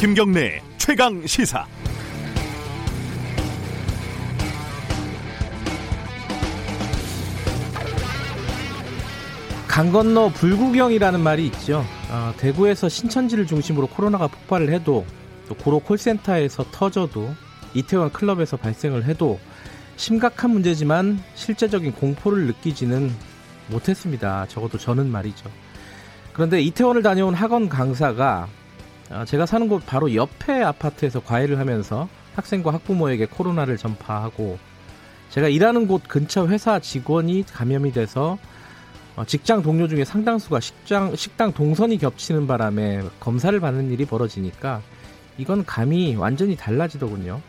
김경래 최강 시사. 강 건너 불구경이라는 말이 있죠. 어, 대구에서 신천지를 중심으로 코로나가 폭발을 해도 또 고로 콜센터에서 터져도 이태원 클럽에서 발생을 해도 심각한 문제지만 실제적인 공포를 느끼지는 못했습니다. 적어도 저는 말이죠. 그런데 이태원을 다녀온 학원 강사가 어, 제가 사는 곳 바로 옆에 아파트에서 과외를 하면서 학생과 학부모에게 코로나를 전파하고 제가 일하는 곳 근처 회사 직원이 감염이 돼서 어, 직장 동료 중에 상당수가 식장, 식당 동선이 겹치는 바람에 검사를 받는 일이 벌어지니까 이건 감이 완전히 달라지더군요.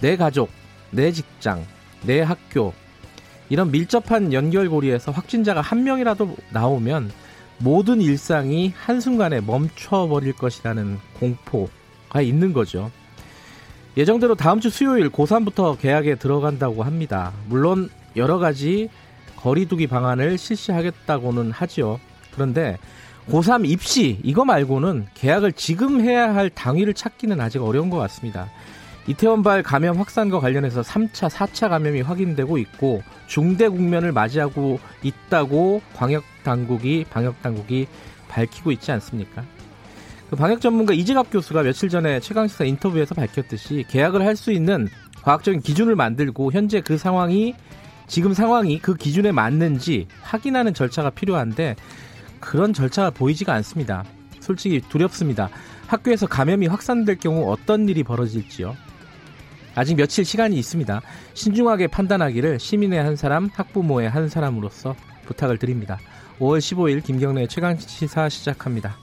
내 가족, 내 직장, 내 학교 이런 밀접한 연결고리에서 확진자가 한 명이라도 나오면 모든 일상이 한순간에 멈춰버릴 것이라는 공포가 있는 거죠. 예정대로 다음 주 수요일 고3부터 개학에 들어간다고 합니다. 물론 여러 가지 거리두기 방안을 실시하겠다고는 하죠. 그런데 고3 입시 이거 말고는 개학을 지금 해야 할 당위를 찾기는 아직 어려운 것 같습니다. 이태원발 감염 확산과 관련해서 3차, 4차 감염이 확인되고 있고 중대 국면을 맞이하고 있다고 광역 당국이 방역 당국이 밝히고 있지 않습니까? 그 방역 전문가 이재갑 교수가 며칠 전에 최강 시사 인터뷰에서 밝혔듯이 계약을 할 수 있는 과학적인 기준을 만들고 현재 그 상황이 지금 상황이 그 기준에 맞는지 확인하는 절차가 필요한데 그런 절차가 보이지가 않습니다. 솔직히 두렵습니다. 학교에서 감염이 확산될 경우 어떤 일이 벌어질지요. 아직 며칠 시간이 있습니다. 신중하게 판단하기를 시민의 한 사람, 학부모의 한 사람으로서 부탁을 드립니다. 5월 15일 김경래 최강 시사 시작합니다.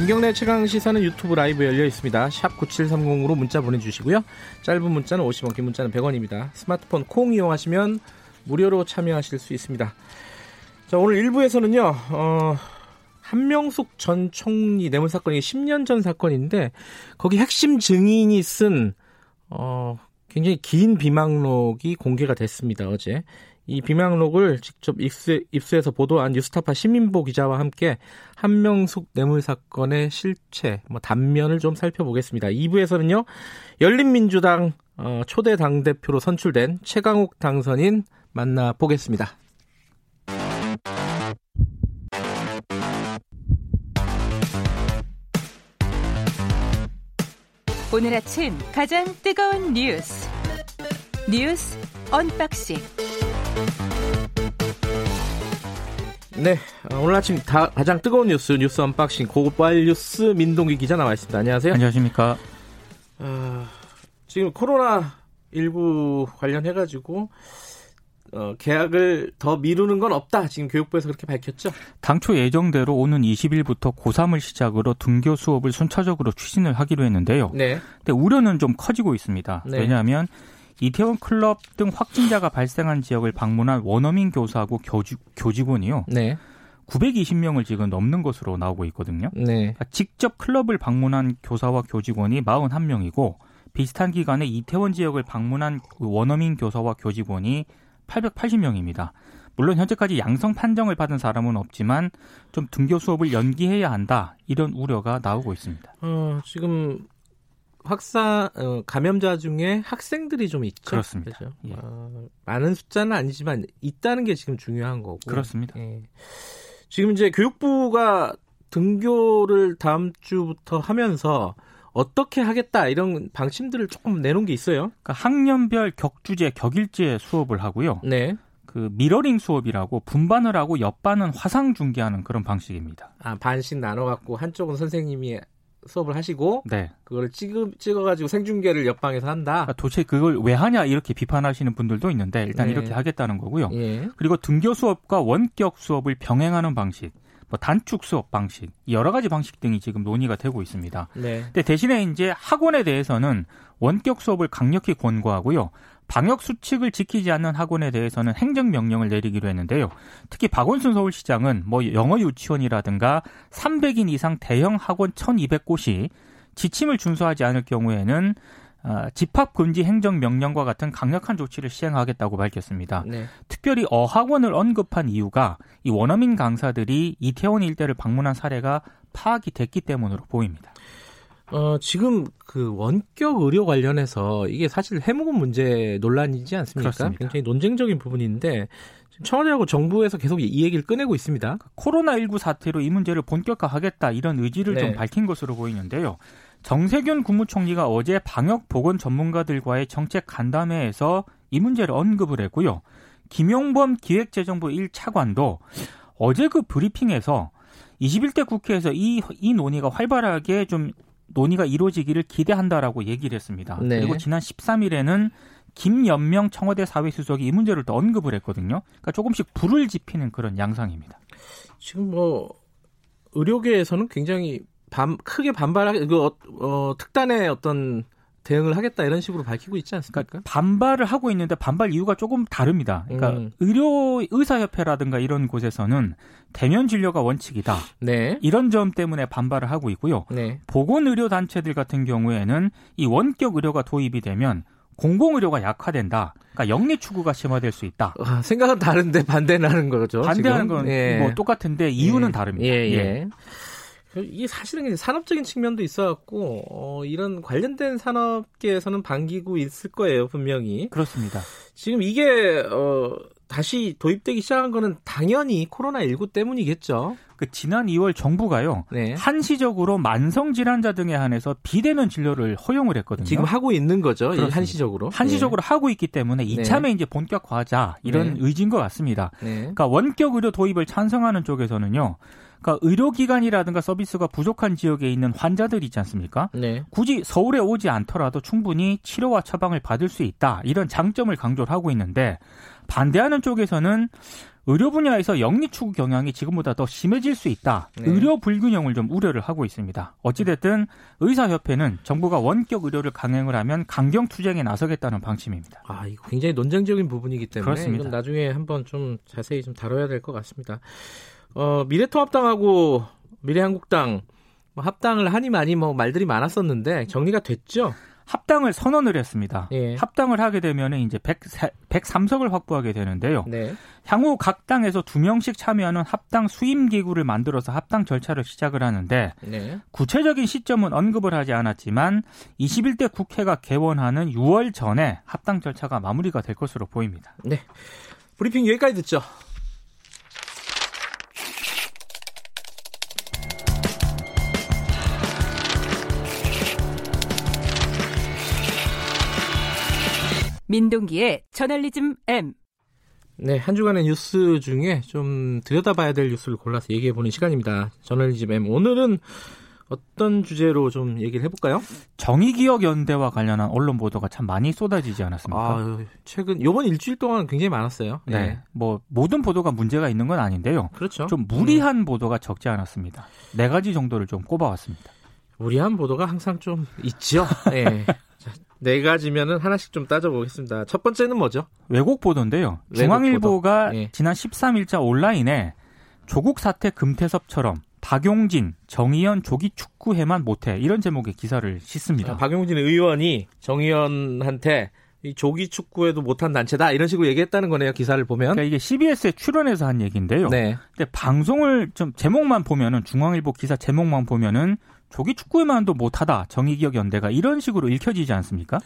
김경래 최강 시사는 유튜브 라이브 열려 있습니다. 샵 9730으로 문자 보내주시고요. 짧은 문자는 50원, 긴 문자는 100원입니다. 스마트폰 콩 이용하시면 무료로 참여하실 수 있습니다. 자, 오늘 1부에서는요, 어, 한명숙 전 총리 뇌물 사건이 10년 전 사건인데, 거기 핵심 증인이 쓴, 어, 굉장히 긴 비망록이 공개가 됐습니다, 어제. 이 비망록을 직접 입수, 입수해서 보도한 뉴스타파 시민보 기자와 함께 한명숙 뇌물 사건의 실체, 뭐 단면을 좀 살펴보겠습니다. 2부에서는요, 열린민주당 어, 초대 당대표로 선출된 최강욱 당선인 만나보겠습니다. 오늘 아침 가장 뜨거운 뉴스 뉴스 unboxing 네, 어, 오늘 아침 다, 가장 뜨거운 뉴스 뉴스 unboxing 고발 뉴스 민동기 기자 나와 있습니다. 안녕하세요. 안녕하십니까. 어, 지금 코로나 19 관련해 가지고 어, 계약을 더 미루는 건 없다. 지금 교육부에서 그렇게 밝혔죠. 당초 예정대로 오는 20일부터 고3을 시작으로 등교 수업을 순차적으로 추진을 하기로 했는데요. 네. 근데 우려는 좀 커지고 있습니다. 네. 왜냐하면 이태원 클럽 등 확진자가 발생한 지역을 방문한 원어민 교사하고 교직, 교직원이요. 네. 920명을 지금 넘는 것으로 나오고 있거든요. 네. 그러니까 직접 클럽을 방문한 교사와 교직원이 41명이고 비슷한 기간에 이태원 지역을 방문한 원어민 교사와 교직원이 880명입니다. 물론 현재까지 양성 판정을 받은 사람은 없지만 좀 등교 수업을 연기해야 한다 이런 우려가 나오고 있습니다. 어, 지금 확산 어, 감염자 중에 학생들이 좀 있죠. 그렇습니다. 그렇죠? 예. 어, 많은 숫자는 아니지만 있다는 게 지금 중요한 거고. 그렇습니다. 예. 지금 이제 교육부가 등교를 다음 주부터 하면서 어떻게 하겠다 이런 방침들을 조금 내놓은 게 있어요. 그러니까 학년별 격주제, 격일제 수업을 하고요. 네. 그 미러링 수업이라고 분반을 하고 옆반은 화상 중계하는 그런 방식입니다. 아 반씩 나눠 갖고 한쪽은 선생님이 수업을 하시고 네. 그걸 찍어 찍어 가지고 생중계를 옆방에서 한다. 그러니까 도대체 그걸 왜 하냐 이렇게 비판하시는 분들도 있는데 일단 네. 이렇게 하겠다는 거고요. 예. 그리고 등교 수업과 원격 수업을 병행하는 방식. 뭐 단축 수업 방식 여러 가지 방식 등이 지금 논의가 되고 있습니다. 네. 근데 대신에 이제 학원에 대해서는 원격 수업을 강력히 권고하고요. 방역 수칙을 지키지 않는 학원에 대해서는 행정 명령을 내리기로 했는데요. 특히 박원순 서울시장은 뭐 영어 유치원이라든가 300인 이상 대형 학원 1,200곳이 지침을 준수하지 않을 경우에는 어, 집합 금지 행정 명령과 같은 강력한 조치를 시행하겠다고 밝혔습니다. 네. 특별히 어학원을 언급한 이유가 이 원어민 강사들이 이태원 일대를 방문한 사례가 파악이 됐기 때문으로 보입니다. 어, 지금 그 원격 의료 관련해서 이게 사실 해묵은 문제 논란이지 않습니까? 그렇습니다. 굉장히 논쟁적인 부분인데 청와대하고 정부에서 계속 이 얘기를 꺼내고 있습니다. 코로나19 사태로 이 문제를 본격화하겠다 이런 의지를 네. 좀 밝힌 것으로 보이는데요. 정세균 국무총리가 어제 방역 보건 전문가들과의 정책 간담회에서 이 문제를 언급을 했고요. 김용범 기획재정부 1차관도 어제 그 브리핑에서 21대 국회에서 이, 이 논의가 활발하게 좀 논의가 이루어지기를 기대한다라고 얘기를 했습니다. 네. 그리고 지난 13일에는 김연명 청와대 사회수석이 이 문제를 또 언급을 했거든요. 그러니까 조금씩 불을 지피는 그런 양상입니다. 지금 뭐 의료계에서는 굉장히 반, 크게 반발하게 그 어, 어, 특단의 어떤 대응을 하겠다 이런 식으로 밝히고 있지 않습니까? 그러니까 반발을 하고 있는데 반발 이유가 조금 다릅니다. 그러니까 음. 의료 의사협회라든가 이런 곳에서는 대면 진료가 원칙이다. 네. 이런 점 때문에 반발을 하고 있고요. 네. 보건 의료 단체들 같은 경우에는 이 원격 의료가 도입이 되면 공공의료가 약화된다. 그러니까 영리 추구가 심화될 수 있다. 아, 생각은 다른데 반대는 하는 거죠. 반대하는 건 예. 뭐 똑같은데 이유는 예. 다릅니다. 예, 예. 예. 이게 사실은 산업적인 측면도 있어갖고 어, 이런 관련된 산업계에서는 반기고 있을 거예요 분명히. 그렇습니다. 지금 이게 어, 다시 도입되기 시작한 거는 당연히 코로나 19 때문이겠죠. 그 지난 2월 정부가요 네. 한시적으로 만성 질환자 등에 한해서 비대면 진료를 허용을 했거든요. 지금 하고 있는 거죠. 한시적으로. 한시적으로 네. 하고 있기 때문에 이참에 네. 이제 본격화하자 이런 네. 의지인 것 같습니다. 네. 그러니까 원격 의료 도입을 찬성하는 쪽에서는요. 그러니까 의료기관이라든가 서비스가 부족한 지역에 있는 환자들 있지 않습니까? 네. 굳이 서울에 오지 않더라도 충분히 치료와 처방을 받을 수 있다. 이런 장점을 강조를 하고 있는데 반대하는 쪽에서는 의료 분야에서 영리 추구 경향이 지금보다 더 심해질 수 있다. 네. 의료 불균형을 좀 우려를 하고 있습니다. 어찌됐든 의사협회는 정부가 원격 의료를 강행을 하면 강경 투쟁에 나서겠다는 방침입니다. 아, 이거 굉장히 논쟁적인 부분이기 때문에 그렇습니다. 이건 나중에 한번 좀 자세히 좀 다뤄야 될 것 같습니다. 어, 미래통합당하고 미래한국당 뭐 합당을 하니 많이 뭐 말들이 많았었는데 정리가 됐죠? 합당을 선언을 했습니다. 예. 합당을 하게 되면 이제 100, 103석을 확보하게 되는데요. 네. 향후 각 당에서 두 명씩 참여하는 합당 수임 기구를 만들어서 합당 절차를 시작을 하는데 네. 구체적인 시점은 언급을 하지 않았지만 21대 국회가 개원하는 6월 전에 합당 절차가 마무리가 될 것으로 보입니다. 네. 브리핑 여기까지 듣죠. 민동기의 저널리즘 M. 네, 한 주간의 뉴스 중에 좀 들여다봐야 될 뉴스를 골라서 얘기해 보는 시간입니다. 저널리즘 M. 오늘은 어떤 주제로 좀 얘기를 해볼까요? 정의기억연대와 관련한 언론 보도가 참 많이 쏟아지지 않았습니까? 아, 최근 요번 일주일 동안 굉장히 많았어요. 네. 네. 뭐 모든 보도가 문제가 있는 건 아닌데요. 그렇죠. 좀 무리한 음. 보도가 적지 않았습니다. 네 가지 정도를 좀 꼽아왔습니다. 무리한 보도가 항상 좀 있죠. 네. 네 가지면은 하나씩 좀 따져보겠습니다. 첫 번째는 뭐죠? 외국 보도인데요. 외국 중앙일보가 보도. 예. 지난 13일자 온라인에 조국 사태 금태섭처럼 박용진, 정의연 조기 축구해만 못해 이런 제목의 기사를 싣습니다. 아, 박용진 의원이 정의연한테 이 조기 축구에도 못한 단체다 이런 식으로 얘기했다는 거네요 기사를 보면. 그러니까 이게 CBS에 출연해서 한 얘기인데요. 네. 근데 방송을 좀 제목만 보면은 중앙일보 기사 제목만 보면은 조기 축구에만도 못하다 정의기억 연대가 이런 식으로 읽혀지지 않습니까?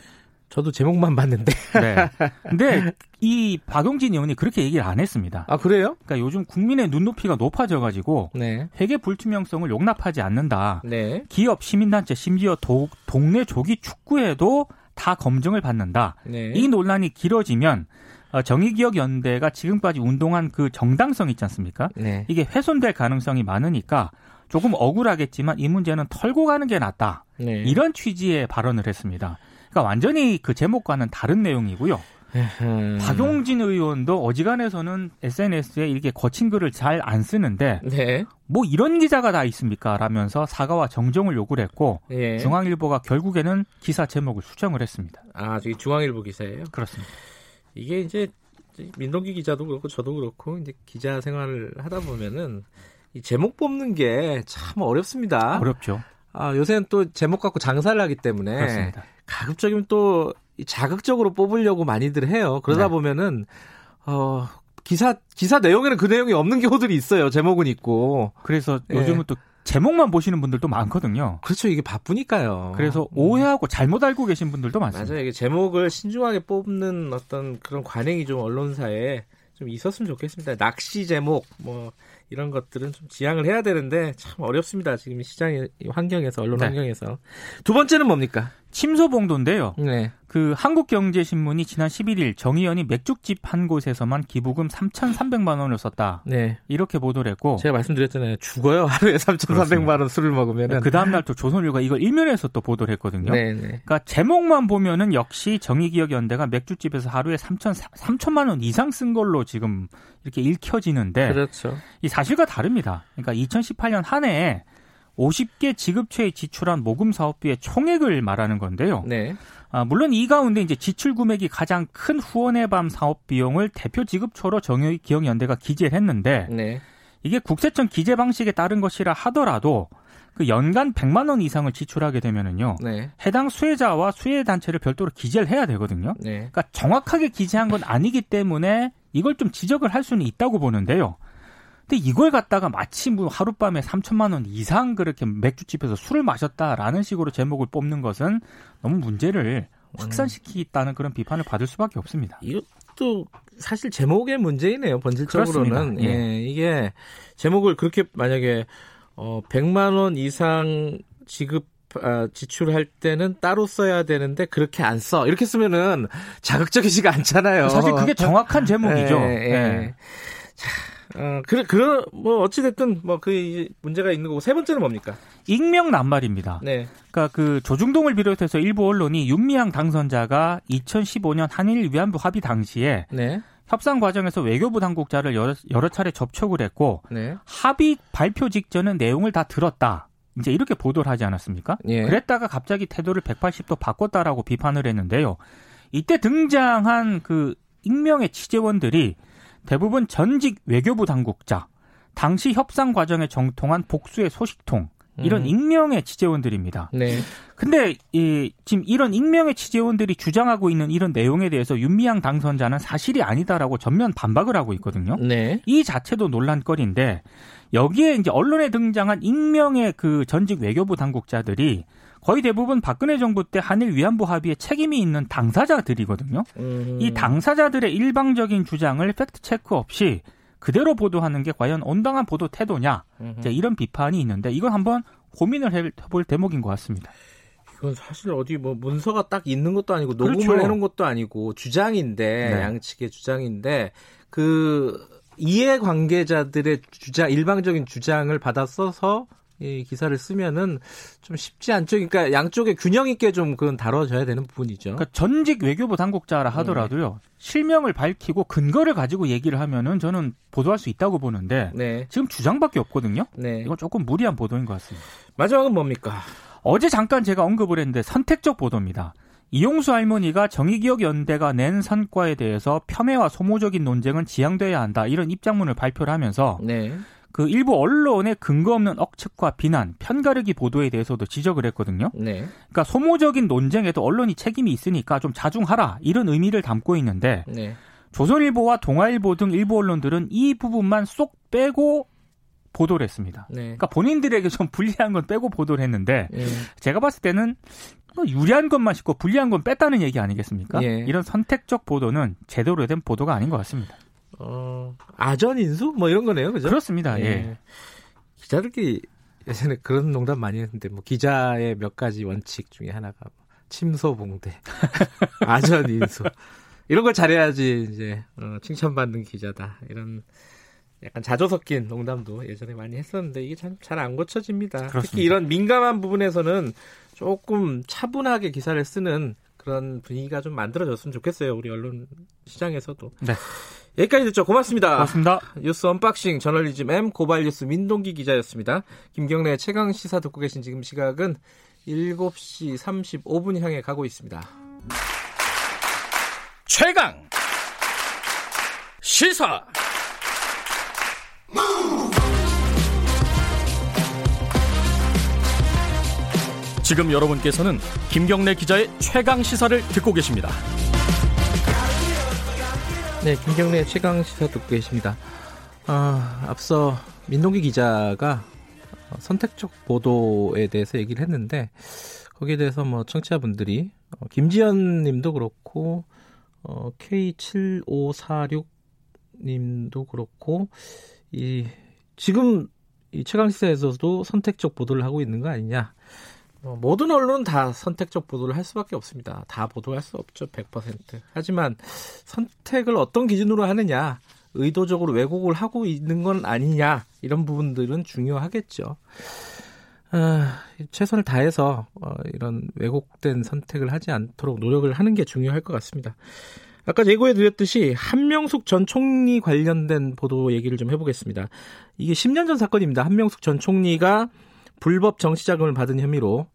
저도 제목만 봤는데. 네. 근데 이 박용진 의원이 그렇게 얘기를 안 했습니다. 아 그래요? 그러니까 요즘 국민의 눈높이가 높아져가지고 네. 회계 불투명성을 용납하지 않는다. 네. 기업, 시민단체, 심지어 도, 동네 조기 축구에도 다 검증을 받는다. 네. 이 논란이 길어지면 어, 정의기억연대가 지금까지 운동한 그 정당성 있지 않습니까? 네. 이게 훼손될 가능성이 많으니까 조금 억울하겠지만 이 문제는 털고 가는 게 낫다. 네. 이런 취지의 발언을 했습니다. 그러니까 완전히 그 제목과는 다른 내용이고요. 박용진 의원도 어지간해서는 SNS에 이렇게 거친 글을 잘 안 쓰는데 네. 뭐 이런 기자가 다 있습니까? 라면서 사과와 정정을 요구를 했고 예. 중앙일보가 결국에는 기사 제목을 수정을 했습니다. 아, 저기 중앙일보 기사예요? 그렇습니다. 이게 이제 민동기 기자도 그렇고 저도 그렇고 이제 기자 생활을 하다 보면은 이 제목 뽑는 게 참 어렵습니다. 어렵죠. 아, 요새는 또 제목 갖고 장사를 하기 때문에 그렇습니다. 가급적이면 또 자극적으로 뽑으려고 많이들 해요. 그러다 네. 보면은 어 기사 기사 내용에는 그 내용이 없는 경우들이 있어요. 제목은 있고. 그래서 예. 요즘은 또 제목만 보시는 분들도 많거든요. 그렇죠. 이게 바쁘니까요. 그래서 음. 오해하고 잘못 알고 계신 분들도 많습니다. 맞아요. 이게 제목을 신중하게 뽑는 어떤 그런 관행이 좀 언론사에 좀 있었으면 좋겠습니다. 낚시 제목 뭐 이런 것들은 좀 지양을 해야 되는데 참 어렵습니다. 지금 시장 환경에서 언론 네. 환경에서 두 번째는 뭡니까? 침소봉도인데요. 네. 그 한국경제신문이 지난 11일 정의연이 맥죽집 한 곳에서만 기부금 3,300만 원을 썼다. 네. 이렇게 보도를 했고 제가 말씀드렸잖아요. 죽어요. 하루에 3,300만 원 술을 먹으면은. 그 다음 날 또 조선일보가 이걸 일면에서 또 보도를 했거든요. 네, 네. 그러니까 제목만 보면은 역시 정의기억연대가 맥주집에서 하루에 3천 3천만 원 이상 쓴 걸로 지금 이렇게 읽혀지는데 그렇죠. 이 사실과 다릅니다. 그러니까 2018년 한 해에 50개 지급처에 지출한 모금 사업비의 총액을 말하는 건데요. 네. 아, 물론 이 가운데 이제 지출 금액이 가장 큰 후원의 밤 사업 비용을 대표 지급처로 정의 기억연대가 기재를 했는데 네. 이게 국세청 기재 방식에 따른 것이라 하더라도 그 연간 100만 원 이상을 지출하게 되면은요. 네. 해당 수혜자와 수혜 단체를 별도로 기재를 해야 되거든요. 네. 그러니까 정확하게 기재한 건 아니기 때문에 이걸 좀 지적을 할 수는 있다고 보는데요. 근데 이걸 갖다가 마치 뭐 하룻밤에 3천만 원 이상 그렇게 맥주집에서 술을 마셨다라는 식으로 제목을 뽑는 것은 너무 문제를 확산시키겠다는 그런 비판을 받을 수밖에 없습니다. 이것도 사실 제목의 문제이네요. 본질적으로는 예. 예. 이게 제목을 그렇게 만약에 어 100만 원 이상 지급 아, 지출할 때는 따로 써야 되는데 그렇게 안 써. 이렇게 쓰면은 자극적이지가 않잖아요. 사실 그게 정확한 제목이죠. 예, 예. 예. 자, 어, 그래, 그런, 뭐, 어찌됐든, 뭐, 그, 문제가 있는 거고, 세 번째는 뭡니까? 익명 낱말입니다. 네. 그니까 그, 조중동을 비롯해서 일부 언론이 윤미향 당선자가 2015년 한일 위안부 합의 당시에 네. 협상 과정에서 외교부 당국자를 여러, 여러 차례 접촉을 했고, 네. 합의 발표 직전은 내용을 다 들었다. 이제 이렇게 보도를 하지 않았습니까? 예. 그랬다가 갑자기 태도를 180도 바꿨다라고 비판을 했는데요. 이때 등장한 그 익명의 취재원들이 대부분 전직 외교부 당국자, 당시 협상 과정에 정통한 복수의 소식통, 이런 음. 익명의 취재원들입니다. 네. 근데 이 지금 이런 익명의 취재원들이 주장하고 있는 이런 내용에 대해서 윤미향 당선자는 사실이 아니다라고 전면 반박을 하고 있거든요. 네. 이 자체도 논란거리인데 여기에 이제 언론에 등장한 익명의 그 전직 외교부 당국자들이 거의 대부분 박근혜 정부 때 한일 위안부 합의에 책임이 있는 당사자들이거든요. 음. 이 당사자들의 일방적인 주장을 팩트 체크 없이 그대로 보도하는 게 과연 온당한 보도 태도냐 이제 이런 비판이 있는데 이건 한번 고민을 해볼 대목인 것 같습니다. 이건 사실 어디 뭐 문서가 딱 있는 것도 아니고 녹음을 그렇죠. 해놓은 것도 아니고 주장인데 네. 양측의 주장인데 그 이해 관계자들의 주장 일방적인 주장을 받아 써서 이 기사를 쓰면은 좀 쉽지 않죠. 그러니까 양쪽에 균형 있게 좀 그건 다뤄져야 되는 부분이죠. 그러니까 전직 외교부 당국자라 하더라도요. 네. 실명을 밝히고 근거를 가지고 얘기를 하면은 저는 보도할 수 있다고 보는데 네. 지금 주장밖에 없거든요. 네. 이건 조금 무리한 보도인 것 같습니다. 마지막은 뭡니까? 어제 잠깐 제가 언급을 했는데 선택적 보도입니다. 이용수 할머니가 정의기억연대가 낸 성과에 대해서 폄훼와 소모적인 논쟁은 지양돼야 한다 이런 입장문을 발표를 하면서 네. 그 일부 언론의 근거 없는 억측과 비난, 편가르기 보도에 대해서도 지적을 했거든요. 네. 그러니까 소모적인 논쟁에도 언론이 책임이 있으니까 좀 자중하라 이런 의미를 담고 있는데 네. 조선일보와 동아일보 등 일부 언론들은 이 부분만 쏙 빼고 보도를 했습니다. 네. 그러니까 본인들에게 좀 불리한 건 빼고 보도를 했는데 네. 제가 봤을 때는 뭐 유리한 것만 싣고 불리한 건 뺐다는 얘기 아니겠습니까? 예. 이런 선택적 보도는 제대로 된 보도가 아닌 것 같습니다. 어, 아전 인수? 뭐 이런 거네요. 그죠? 그렇습니다. 예. 예. 기자들끼리 예전에 그런 농담 많이 했는데 뭐 기자의 몇 가지 원칙 중에 하나가 뭐 침소봉대, 아전 인수. 이런 걸 잘해야지 이제 어, 칭찬받는 기자다. 이런 약간 자조 섞인 농담도 예전에 많이 했었는데 이게 참 잘 안 고쳐집니다. 그렇습니다. 특히 이런 민감한 부분에서는 조금 차분하게 기사를 쓰는 그런 분위기가 좀 만들어졌으면 좋겠어요. 우리 언론 시장에서도. 네. 여기까지 듣죠. 고맙습니다. 고맙습니다. 뉴스 unboxing 저널리즘 M 고발뉴스 민동기 기자였습니다. 김경래 최강 시사 듣고 계신 지금 시각은 7시 35분 향해 가고 있습니다. 최강 시사 지금 여러분께서는 김경래 기자의 최강 시사를 듣고 계십니다. 네, 김경래 최강 시사 듣고 계십니다. 아, 앞서 민동기 기자가 선택적 보도에 대해서 얘기를 했는데 거기에 대해서 뭐 청취자분들이 어, 김지연 님도 그렇고 어, K7546 님도 그렇고 이 지금 이 최강 시사에서도 선택적 보도를 하고 있는 거 아니냐. 어, 모든 언론은 다 선택적 보도를 할 수밖에 없습니다. 다 보도할 수 없죠, 100%. 하지만 선택을 어떤 기준으로 하느냐, 의도적으로 왜곡을 하고 있는 건 아니냐, 이런 부분들은 중요하겠죠. 아, 최선을 다해서 어, 이런 왜곡된 선택을 하지 않도록 노력을 하는 게 중요할 것 같습니다. 아까 예고해 드렸듯이 한명숙 전 총리 관련된 보도 얘기를 좀 해보겠습니다. 이게 10년 전 사건입니다. 한명숙 전 총리가 불법 정치자금을 받은 혐의로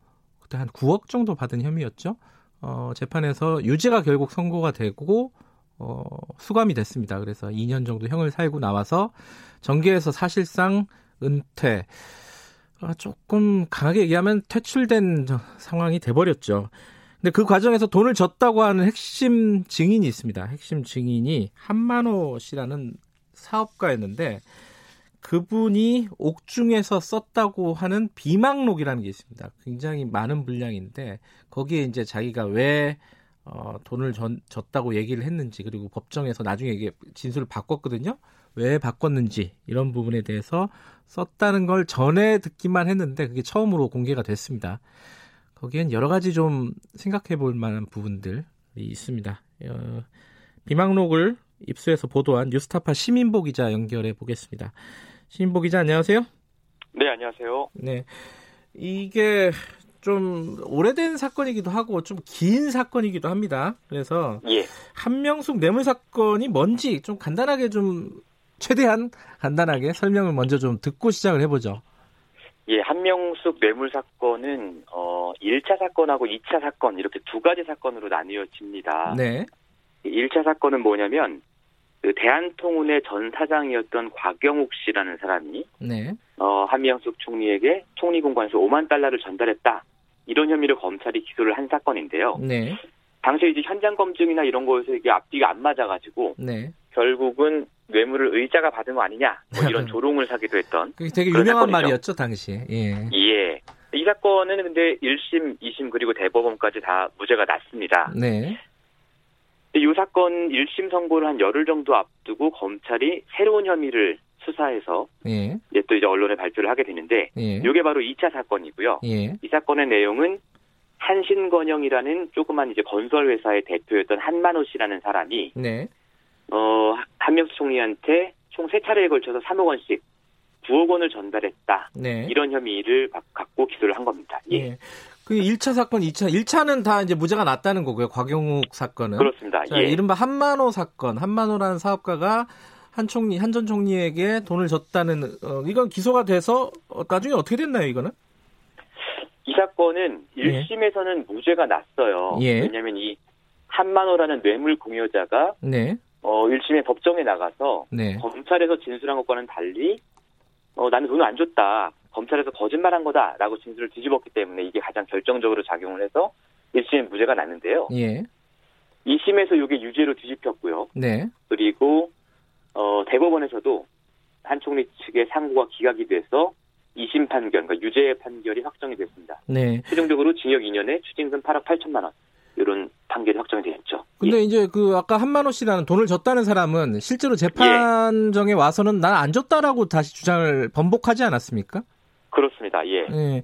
그때 한 9억 정도 받은 혐의였죠. 어, 재판에서 유죄가 결국 선고가 되고 어, 수감이 됐습니다. 그래서 2년 정도 형을 살고 나와서 정계에서 사실상 은퇴. 어, 조금 강하게 얘기하면 퇴출된 상황이 돼버렸죠. 근데 그 과정에서 돈을 줬다고 하는 핵심 증인이 있습니다. 핵심 증인이 한만호 씨라는 사업가였는데 그분이 옥중에서 썼다고 하는 비망록이라는 게 있습니다. 굉장히 많은 분량인데 거기에 이제 자기가 왜 어, 돈을 전, 줬다고 얘기를 했는지 그리고 법정에서 나중에 이게 진술을 바꿨거든요. 왜 바꿨는지 이런 부분에 대해서 썼다는 걸 전에 듣기만 했는데 그게 처음으로 공개가 됐습니다. 거기엔 여러 가지 좀 생각해 볼 만한 부분들이 있습니다. 어, 비망록을 입수해서 보도한 뉴스타파 시민보 기자 연결해 보겠습니다. 신보 기자 안녕하세요. 네, 안녕하세요. 네. 이게 좀 오래된 사건이기도 하고 좀 긴 사건이기도 합니다. 그래서 예. 한명숙 뇌물 사건이 뭔지 좀 간단하게 좀 최대한 간단하게 설명을 먼저 좀 듣고 시작을 해보죠. 예, 한명숙 뇌물 사건은 어 1차 사건하고 2차 사건 이렇게 두 가지 사건으로 나뉘어집니다. 네. 1차 사건은 뭐냐면 그 대한통운의 전 사장이었던 곽영욱 씨라는 사람이 네. 어, 한명숙 총리에게 총리 공관에서 5만 달러를 전달했다 이런 혐의로 검찰이 기소를 한 사건인데요. 네. 당시에 이제 현장 검증이나 이런 거에서 이게 앞뒤가 안 맞아가지고 네. 결국은 뇌물을 의자가 받은 거 아니냐 뭐 이런 조롱을 사기도 했던 그게 되게 유명한 사건이죠. 말이었죠 당시에. 예. 예. 이 사건은 근데 1심, 2심 그리고 대법원까지 다 무죄가 났습니다. 네. 이 사건 1심 선고를 한 열흘 정도 앞두고 검찰이 새로운 혐의를 수사해서 예. 이제 또 이제 언론에 발표를 하게 되는데 예. 이게 바로 2차 사건이고요. 예. 이 사건의 내용은 한신건영이라는 조그만 이제 건설 회사의 대표였던 한만호 씨라는 사람이 네. 어 한명수 총리한테 총 세 차례에 걸쳐서 3억 원씩 9억 원을 전달했다. 네. 이런 혐의를 갖고 기소를 한 겁니다. 예. 예. 그 1차 사건, 2차, 1차는 다 이제 무죄가 났다는 거고요. 곽영욱 사건은. 그렇습니다. 자, 예. 이른바 한만호 사건. 한만호라는 사업가가 한 총리, 한 전 총리에게 돈을 줬다는, 어, 이건 기소가 돼서 어, 나중에 어떻게 됐나요, 이거는? 이 사건은 1심에서는 예. 무죄가 났어요. 예. 왜냐하면 이 한만호라는 뇌물 공여자가 네. 어, 1심에 법정에 나가서 네. 검찰에서 진술한 것과는 달리 어, 나는 돈을 안 줬다. 검찰에서 거짓말한 거다라고 진술을 뒤집었기 때문에 이게 가장 결정적으로 작용을 해서 1심에 무죄가 났는데요. 예. 2심에서 이게 유죄로 뒤집혔고요. 네. 그리고 어, 대법원에서도 한 총리 측의 상고가 기각이 돼서 2심 판결, 그러니까 유죄 판결이 확정이 됐습니다. 네. 최종적으로 징역 2년에 추징금 8억 8천만 원 이런 판결이 확정이 되었죠. 근데 예. 이제 그 아까 한만호 씨라는 돈을 줬다는 사람은 실제로 재판정에 예. 와서는 난 안 줬다라고 다시 주장을 번복하지 않았습니까? 그렇습니다. 예. 예.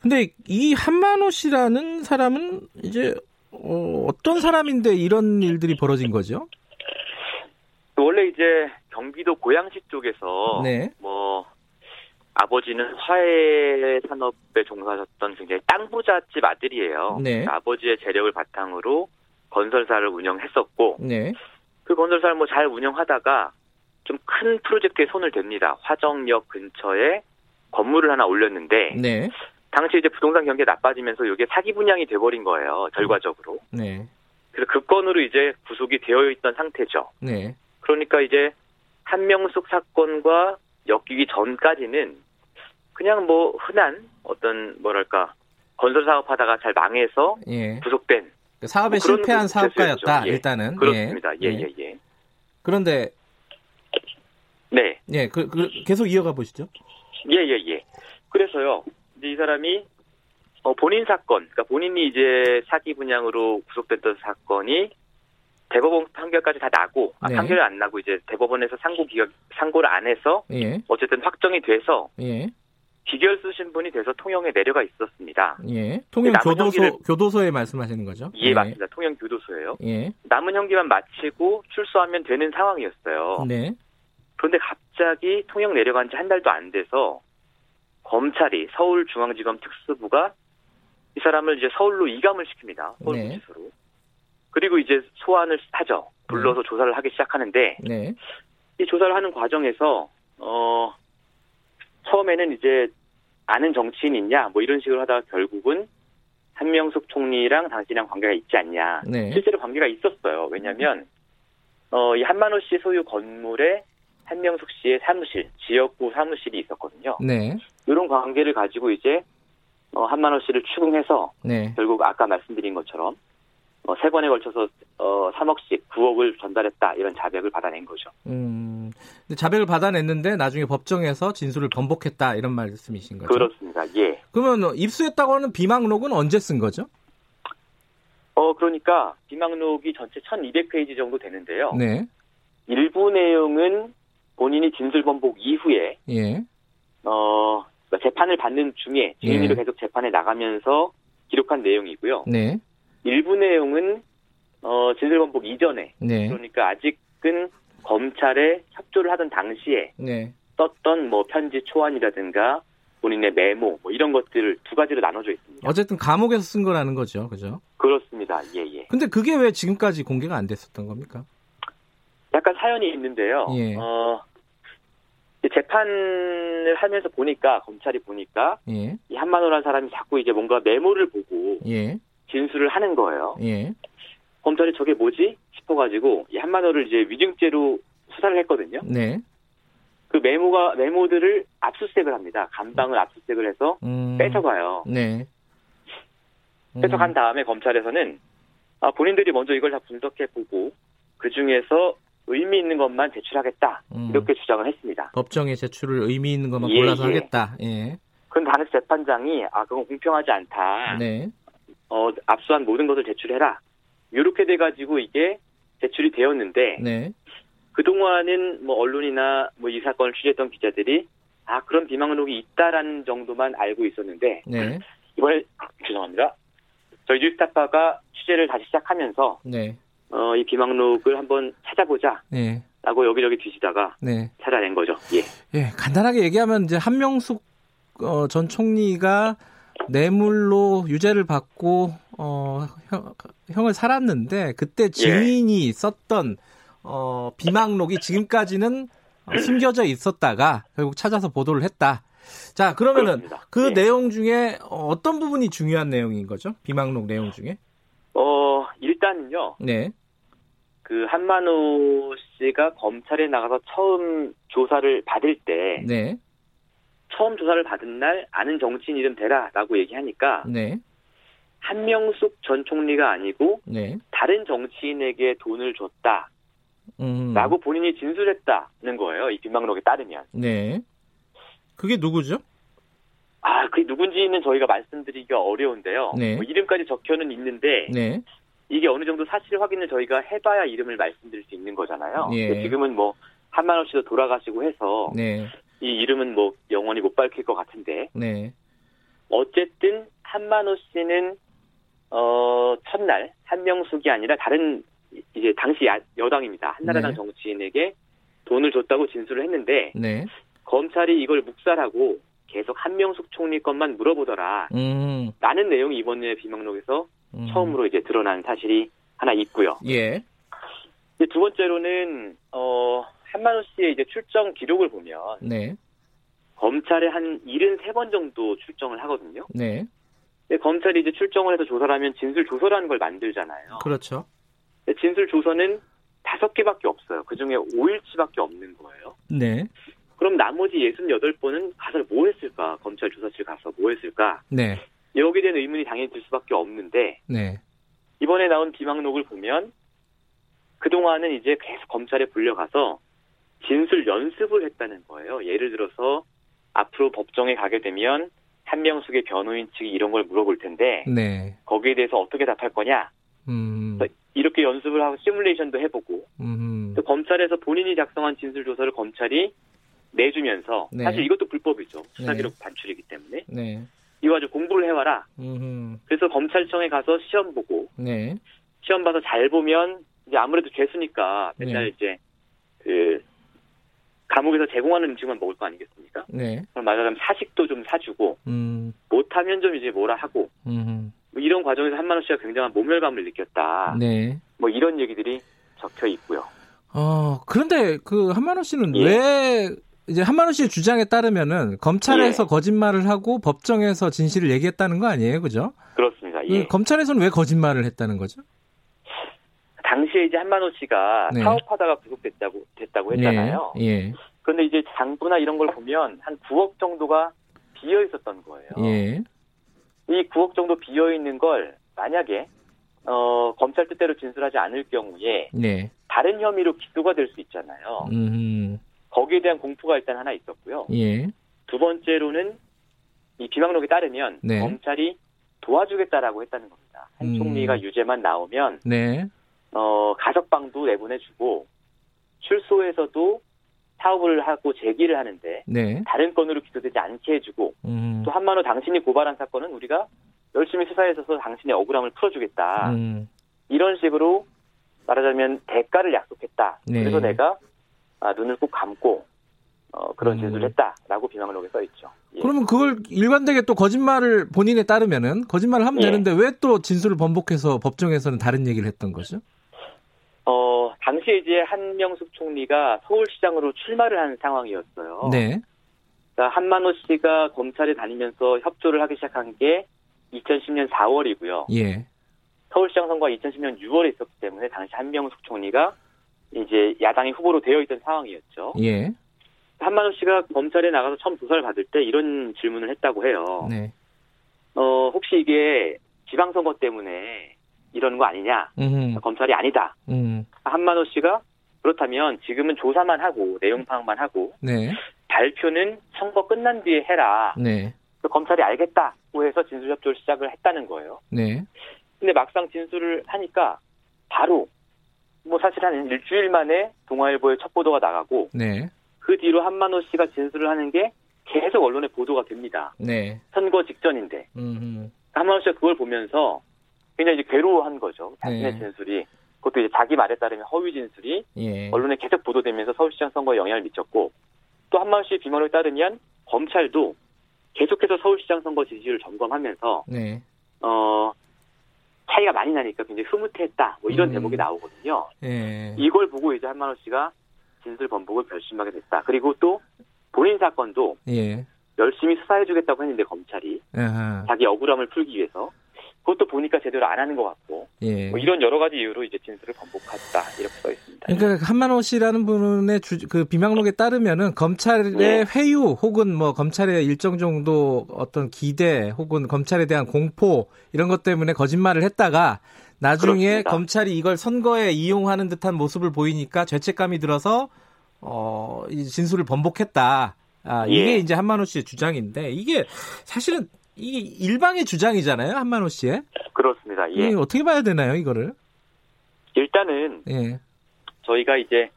근데 이 한만호 씨라는 사람은 이제 어, 어떤 사람인데 이런 일들이 벌어진 거죠? 원래 이제 경기도 고양시 쪽에서 네. 뭐 아버지는 화해 산업에 종사하셨던 굉장히 땅 부잣집 아들이에요. 네. 아버지의 재력을 바탕으로 건설사를 운영했었고, 네. 그 건설사를 뭐 잘 운영하다가 좀 큰 프로젝트에 손을 댑니다. 화정역 근처에 건물을 하나 올렸는데, 네. 당시 이제 부동산 경기가 나빠지면서 이게 사기 분양이 돼버린 거예요. 결과적으로. 네. 그래서 그 건으로 이제 구속이 되어 있던 상태죠. 네. 그러니까 이제 한명숙 사건과 엮이기 전까지는 그냥 뭐 흔한 어떤 뭐랄까 건설 사업하다가 잘 망해서 예. 구속된 그 사업에 뭐 실패한 사업가였다 예. 일단은 그렇습니다. 예예예. 예, 예, 예. 그런데 네. 예, 그, 그 계속 이어가 보시죠. 예예 예. 예, 그래서요. 이제 이 사람이 어, 본인 사건, 그러니까 본인이 이제 사기 분양으로 구속됐던 사건이 대법원 판결까지 다 나고 아, 네. 아, 판결이 안 나고 이제 대법원에서 상고 기각 상고를 안 해서 예. 어쨌든 확정이 돼서 예. 기결 쓰신 분이 돼서 통영에 내려가 있었습니다. 예. 통영 교도소 형기를, 교도소에 말씀하시는 거죠? 예, 예. 맞습니다. 통영 교도소예요. 예. 남은 형기만 마치고 출소하면 되는 상황이었어요. 네. 그런데 갑자기 통영 내려간 지 한 달도 안 돼서 검찰이 서울중앙지검 특수부가 이 사람을 이제 서울로 이감을 시킵니다. 서울구치소로. 네. 그리고 이제 소환을 하죠. 불러서 네. 조사를 하기 시작하는데 네. 이 조사를 하는 과정에서 어 처음에는 이제 아는 정치인 있냐 뭐 이런 식으로 하다가 결국은 한명숙 총리랑 당신이랑 관계가 있지 않냐. 네. 실제로 관계가 있었어요. 왜냐하면 어, 이 한만호 씨 소유 건물에 한명숙 씨의 사무실, 지역구 사무실이 있었거든요. 네. 이런 관계를 가지고 이제 어, 한만호 씨를 추궁해서 네. 결국 아까 말씀드린 것처럼 어, 세 번에 걸쳐서 어, 3억씩 9억을 전달했다 이런 자백을 받아낸 거죠. 음, 자백을 받아냈는데 나중에 법정에서 진술을 번복했다 이런 말씀이신 거죠? 그렇습니다. 예. 그러면 입수했다고 하는 비망록은 언제 쓴 거죠? 어, 그러니까 비망록이 전체 1,200페이지 정도 되는데요. 네. 일부 내용은 본인이 진술 번복 이후에 예. 어, 재판을 받는 중에 증인으로 예. 계속 재판에 나가면서 기록한 내용이고요. 네. 일부 내용은 어, 진술 번복 이전에 네. 그러니까 아직은 검찰에 협조를 하던 당시에 네. 썼던 뭐 편지 초안이라든가 본인의 메모 뭐 이런 것들을 두 가지로 나눠져 있습니다. 어쨌든 감옥에서 쓴 거라는 거죠, 그죠? 그렇습니다. 예 예. 근데 그게 왜 지금까지 공개가 안 됐었던 겁니까? 약간 사연이 있는데요. 예. 어, 재판을 하면서 보니까 검찰이 보니까 예. 이 한만호라는 사람이 자꾸 이제 뭔가 메모를 보고 예. 진술을 하는 거예요. 예. 검찰이 저게 뭐지 싶어가지고 이 한만호를 이제 위증죄로 수사를 했거든요. 네. 그 메모가 메모들을 압수수색을 합니다. 감방을 압수수색을 해서 음. 뺏어가요. 네. 음. 뺏어간 다음에 검찰에서는 아, 본인들이 먼저 이걸 다 분석해 보고 그 중에서 의미 있는 것만 제출하겠다 음. 이렇게 주장을 했습니다. 법정에 제출을 의미 있는 것만 예, 골라서 예. 하겠다. 예. 그런데 당시 재판장이 아 그건 공평하지 않다. 네. 어, 압수한 모든 것을 제출해라. 이렇게 돼가지고 이게 제출이 되었는데 네. 그 동안은 뭐 언론이나 뭐 이 사건을 취재했던 기자들이 아 그런 비망록이 있다라는 정도만 알고 있었는데 네. 이번에 죄송합니다. 저희 뉴스타파가 취재를 다시 시작하면서 네. 어, 이 비망록을 한번 찾아보자. 네. 라고 여기저기 뒤지다가 네. 찾아낸 거죠. 예. 예, 간단하게 얘기하면 이제 한명숙 어, 전 총리가 뇌물로 유죄를 받고 어, 형, 형을 살았는데 그때 증인이 예. 썼던 어, 비망록이 지금까지는 숨겨져 있었다가 결국 찾아서 보도를 했다. 자, 그러면은 그렇습니다. 그 예. 내용 중에 어떤 부분이 중요한 내용인 거죠? 비망록 내용 중에? 어, 일단은요. 네. 그 한만호 씨가 검찰에 나가서 처음 조사를 받을 때 네. 처음 조사를 받은 날 아는 정치인 이름 대라라고 얘기하니까 네. 한명숙 전 총리가 아니고 네. 다른 정치인에게 돈을 줬다. 음. 라고 본인이 진술했다는 거예요. 이 빈망록에 따르면. 네. 그게 누구죠? 아, 그게 누군지는 저희가 말씀드리기가 어려운데요. 네. 뭐 이름까지 적혀는 있는데 네. 이게 어느 정도 사실 확인을 저희가 해봐야 이름을 말씀드릴 수 있는 거잖아요. 예. 지금은 뭐 한만호 씨도 돌아가시고 해서 네. 이 이름은 뭐 영원히 못 밝힐 것 같은데. 네. 어쨌든 한만호 씨는 어 첫날 한명숙이 아니라 다른 이제 당시 야, 여당입니다. 한나라당 네. 정치인에게 돈을 줬다고 진술을 했는데 네. 검찰이 이걸 묵살하고 계속 한명숙 총리 것만 물어보더라. 음. 라는 내용이 이번에 비망록에서 음. 처음으로 이제 드러난 사실이 하나 있고요. 예. 두 번째로는 어 한만호 씨의 이제 출정 기록을 보면 네. 검찰에 한 73번 정도 출정을 하거든요. 네. 근데 검찰이 이제 출정을 해서 조사를 하면 진술 조서라는 걸 만들잖아요. 그렇죠. 진술 조서는 다섯 개밖에 없어요. 그 중에 5일치밖에 없는 거예요. 네. 그럼 나머지 68번은 가서 뭐 했을까? 검찰 조사실 가서 뭐 했을까? 네. 여기에 대한 의문이 당연히 들 수밖에 없는데 네. 이번에 나온 비망록을 보면 그동안은 이제 계속 검찰에 불려가서 진술 연습을 했다는 거예요. 예를 들어서 앞으로 법정에 가게 되면 한명숙의 변호인 측이 이런 걸 물어볼 텐데 네. 거기에 대해서 어떻게 답할 거냐? 음. 이렇게 연습을 하고 시뮬레이션도 해보고 음. 검찰에서 본인이 작성한 진술 조서를 검찰이 내주면서 네. 사실 이것도 불법이죠. 수사 기록 네. 반출이기 때문에 네. 이거 아주 공부를 해와라. 음흠. 그래서 검찰청에 가서 시험 보고 네. 시험 봐서 잘 보면 이제 아무래도 죄수니까 맨날 네. 이제 그 감옥에서 제공하는 음식만 먹을 거 아니겠습니까? 네. 그럼 말하자면 사식도 좀 사주고 음. 못하면 좀 이제 뭐라 하고 음. 뭐 이런 과정에서 한만호 씨가 굉장한 모멸감을 느꼈다. 네. 뭐 이런 얘기들이 적혀 있고요. 어 그런데 그 한만호 씨는 예. 왜 이제 한만호 씨의 주장에 따르면은 검찰에서 예. 거짓말을 하고 법정에서 진실을 얘기했다는 거 아니에요, 그죠? 그렇습니다. 예. 그 검찰에서는 왜 거짓말을 했다는 거죠? 당시에 이제 한만호 씨가 네. 사업하다가 구속됐다고 됐다고 했잖아요. 예. 예. 그런데 이제 장부나 이런 걸 보면 한 9억 정도가 비어 있었던 거예요. 예. 이 9억 정도 비어 있는 걸 만약에 어, 검찰 뜻대로 진술하지 않을 경우에 네. 다른 혐의로 기소가 될 수 있잖아요. 음흠. 거기에 대한 공포가 일단 하나 있었고요. 예. 두 번째로는 이 비망록에 따르면 네. 검찰이 도와주겠다라고 했다는 겁니다. 한 음. 총리가 유죄만 나오면 네. 어, 가석방도 내보내주고 출소에서도 사업을 하고 제기를 하는데 네. 다른 건으로 기소되지 않게 해주고 음. 또 한만호 당신이 고발한 사건은 우리가 열심히 수사해서 당신의 억울함을 풀어주겠다 음. 이런 식으로 말하자면 대가를 약속했다. 네. 그래서 내가 아, 눈을 꼭 감고 어, 그런 음. 진술을 했다라고 비망록에 써 있죠. 예. 그러면 그걸 일관되게 또 거짓말을 본인에 따르면은 거짓말을 하면 예. 되는데 왜 또 진술을 번복해서 법정에서는 다른 얘기를 했던 거죠? 어, 당시에 이제 한명숙 총리가 서울시장으로 출마를 한 상황이었어요. 네. 그러니까 한만호 씨가 검찰에 다니면서 협조를 하기 시작한 게 2010년 4월이고요. 예. 서울시장 선거가 2010년 6월에 있었기 때문에 당시 한명숙 총리가 이제 야당의 후보로 되어 있던 상황이었죠. 예. 한만호 씨가 검찰에 나가서 처음 조사를 받을 때 이런 질문을 했다고 해요. 네. 어, 혹시 이게 지방선거 때문에 이러는 거 아니냐? 음흠. 검찰이 아니다. 음. 한만호 씨가 그렇다면 지금은 조사만 하고 내용 파악만 하고 네. 발표는 선거 끝난 뒤에 해라. 네. 검찰이 알겠다고 해서 진술 협조를 시작을 했다는 거예요. 네. 근데 막상 진술을 하니까 바로 뭐 사실 한 일주일 만에 동아일보에 첫 보도가 나가고 네. 그 뒤로 한만호 씨가 진술을 하는 게 계속 언론에 보도가 됩니다. 네. 선거 직전인데 음흠. 한만호 씨가 그걸 보면서 굉장히 이제 괴로워한 거죠. 자신의 네. 진술이 그것도 이제 자기 말에 따르면 허위 진술이 예. 언론에 계속 보도되면서 서울시장 선거에 영향을 미쳤고 또 한만호 씨의 비만에 따르면 검찰도 계속해서 서울시장 선거 지지율을 점검하면서 네. 어 차이가 많이 나니까 굉장히 흐뭇해했다. 뭐 이런 음. 대목이 나오거든요. 예. 이걸 보고 이제 한만호 씨가 진술 번복을 결심하게 됐다. 그리고 또 본인 사건도 예. 열심히 수사해주겠다고 했는데 검찰이 아하. 자기 억울함을 풀기 위해서 그것도 보니까 제대로 안 하는 것 같고 예. 뭐 이런 여러 가지 이유로 이제 진술을 번복했다 이렇게 써 있습니다. 그러니까 한만호 씨라는 분의 주, 그 비망록에 따르면은 검찰의 네. 회유 혹은 뭐 검찰의 일정 정도 어떤 기대 혹은 검찰에 대한 공포 이런 것 때문에 거짓말을 했다가 나중에 그렇습니다. 검찰이 이걸 선거에 이용하는 듯한 모습을 보이니까 죄책감이 들어서 어, 이 진술을 번복했다. 아, 이게 예. 이제 한만호 씨의 주장인데 이게 사실은 이게 일방의 주장이잖아요, 한만호 씨의. 그렇습니다. 예. 이 어떻게 봐야 되나요, 이거를? 일단은 예. 저희가 이제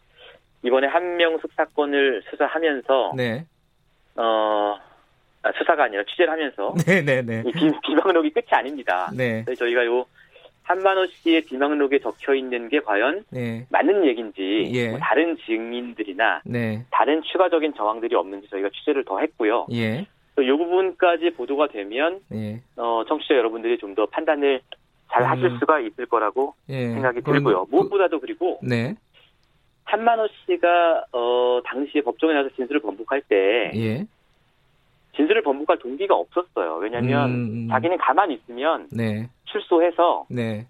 이번에 한명숙 사건을 수사하면서 네. 어 아, 수사가 아니라 취재를 하면서 네, 네, 네. 이 비, 비망록이 끝이 아닙니다. 네. 그래서 저희가 요 한만호 씨의 비망록에 적혀 있는 게 과연 네. 맞는 얘기인지 예. 뭐 다른 증인들이나 네. 다른 추가적인 정황들이 없는지 저희가 취재를 더 했고요. 예. 이 부분까지 보도가 되면 예. 어, 청취자 여러분들이 좀 더 판단을 잘 하실 음. 수가 있을 거라고 예. 생각이 들고요. 그, 무엇보다도 그리고 네. 한만호 씨가 어, 당시에 법정에 나서 진술을 번복할 때 예. 진술을 번복할 동기가 없었어요. 왜냐하면 음, 음. 자기는 가만히 있으면 네. 출소해서 네.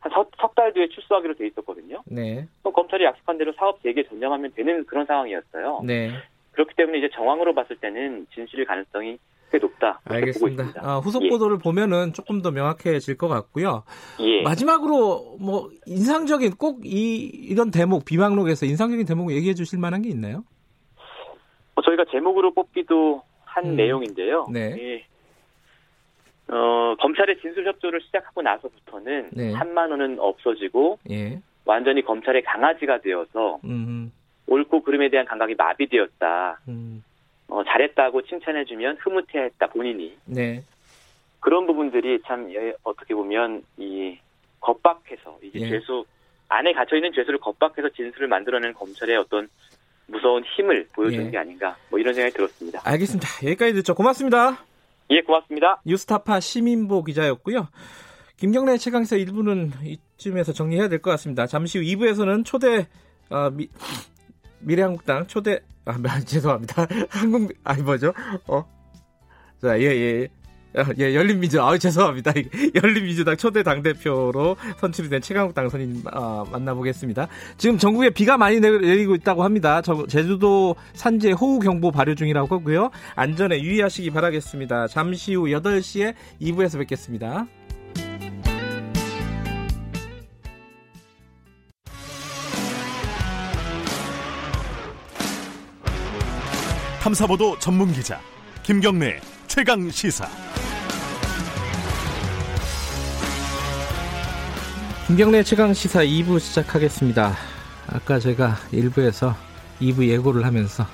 한석달 뒤에 출소하기로 돼 있었거든요. 네. 검찰이 약속한 대로 사업 재개 전념하면 되는 그런 상황이었어요. 네. 그렇기 때문에 이제 정황으로 봤을 때는 진실 가능성이 꽤 높다. 알겠습니다. 아, 후속 예. 보도를 보면은 조금 더 명확해질 것 같고요. 예. 마지막으로 뭐 인상적인 꼭 이 이런 대목 비망록에서 인상적인 대목 얘기해 주실 만한 게 있나요? 어, 저희가 제목으로 뽑기도 한 음. 내용인데요. 네. 예. 어, 검찰의 진술 협조를 시작하고 나서부터는 네. 3만 원은 없어지고 예. 완전히 검찰의 강아지가 되어서 음. 옳고 그름에 대한 감각이 마비되었다. 음. 어, 잘했다고 칭찬해주면 흐뭇해했다 본인이. 네. 그런 부분들이 참 예, 어떻게 보면 이 겁박해서 이제 예. 죄수 안에 갇혀 있는 죄수를 겁박해서 진술을 만들어낸 검찰의 어떤 무서운 힘을 보여주는 예. 게 아닌가 뭐 이런 생각이 들었습니다. 알겠습니다. 여기까지 듣죠. 고맙습니다. 예, 고맙습니다. 뉴스타파 시민보 기자였고요. 김경래 최강사 1부는 이쯤에서 정리해야 될 것 같습니다. 잠시 후 2부에서는 초대 어, 미, 미래한국당 초대 아 죄송합니다. 한국 아니 뭐죠? 어. 자, 예, 예. 아, 예, 열린민주당, 아 죄송합니다. 열린민주당 초대 당대표로 선출이 된 최강욱 당선인 어, 만나보겠습니다. 지금 전국에 비가 많이 내리고 있다고 합니다. 저, 제주도 산지에 호우경보 발효 중이라고 하고요. 안전에 유의하시기 바라겠습니다. 잠시 후 8시에 2부에서 뵙겠습니다. 탐사보도 전문 기자 김경래 최강 시사. 김경래 최강 시사 2부 시작하겠습니다. 아까 제가 1부에서 2부 예고를 하면서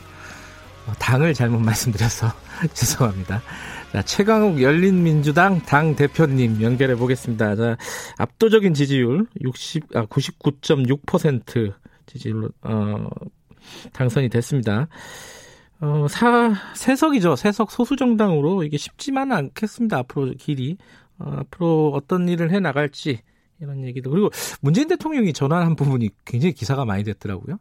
당을 잘못 말씀드려서 죄송합니다. 자, 최강욱 열린민주당 당 대표님 연결해 보겠습니다. 자, 압도적인 지지율 60, 아, 99.6% 지지율로, 어, 당선이 됐습니다. 어, 사, 세석이죠. 세석 소수정당으로 이게 쉽지만은 않겠습니다. 앞으로 길이. 어, 앞으로 어떤 일을 해 나갈지 이런 얘기도 그리고 문재인 대통령이 전화한 부분이 굉장히 기사가 많이 됐더라고요.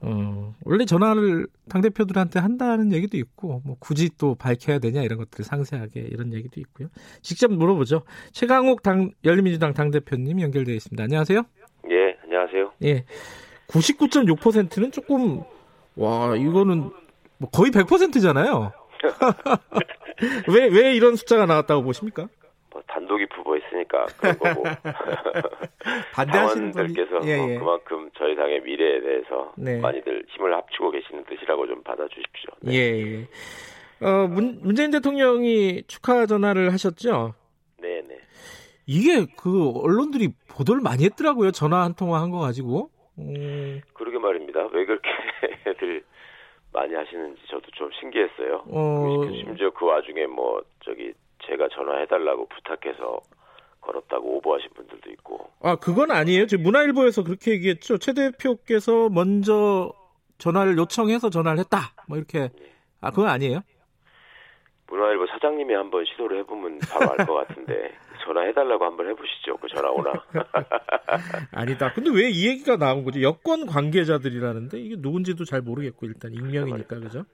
어, 원래 전화를 당대표들한테 한다는 얘기도 있고, 뭐 굳이 또 밝혀야 되냐 이런 것들을 상세하게 이런 얘기도 있고요. 직접 물어보죠. 최강욱 당, 열린민주당 당대표님 연결되어 있습니다. 안녕하세요. 예, 안녕하세요. 예. 99.6%는 조금, 와, 이거는 뭐 거의 100%잖아요. 왜, 왜 이런 숫자가 나왔다고 보십니까? 뭐 단독이 부보했으니까 그런 거고. 반대하시는 분들께서 예, 예. 그만큼 저희 당의 미래에 대해서 네. 많이들 힘을 합치고 계시는 뜻이라고 좀 받아주십시오. 네. 예, 예. 어, 문, 문재인 대통령이 축하 전화를 하셨죠? 네, 네. 이게 그 언론들이 보도를 많이 했더라고요. 전화 한 통화 한 거 가지고. 음... 그러게 말입니다. 왜 그렇게 많이 하시는지 저도 좀 신기했어요. 어... 그 심지어 그 와중에 뭐 저기 제가 전화해달라고 부탁해서 걸었다고 오버하신 분들도 있고. 아 그건 아니에요. 지금 문화일보에서 그렇게 얘기했죠. 최 대표께서 먼저 전화를 요청해서 전화를 했다. 뭐 이렇게. 아 그건 아니에요? 문화일보 사장님이 한번 시도를 해보면 바로 알 것 같은데 전화해달라고 한번 해보시죠. 그 전화 오나. 아니다. 근데 왜 이 얘기가 나온 거지? 여권 관계자들이라는데 이게 누군지도 잘 모르겠고 일단 익명이니까 그죠?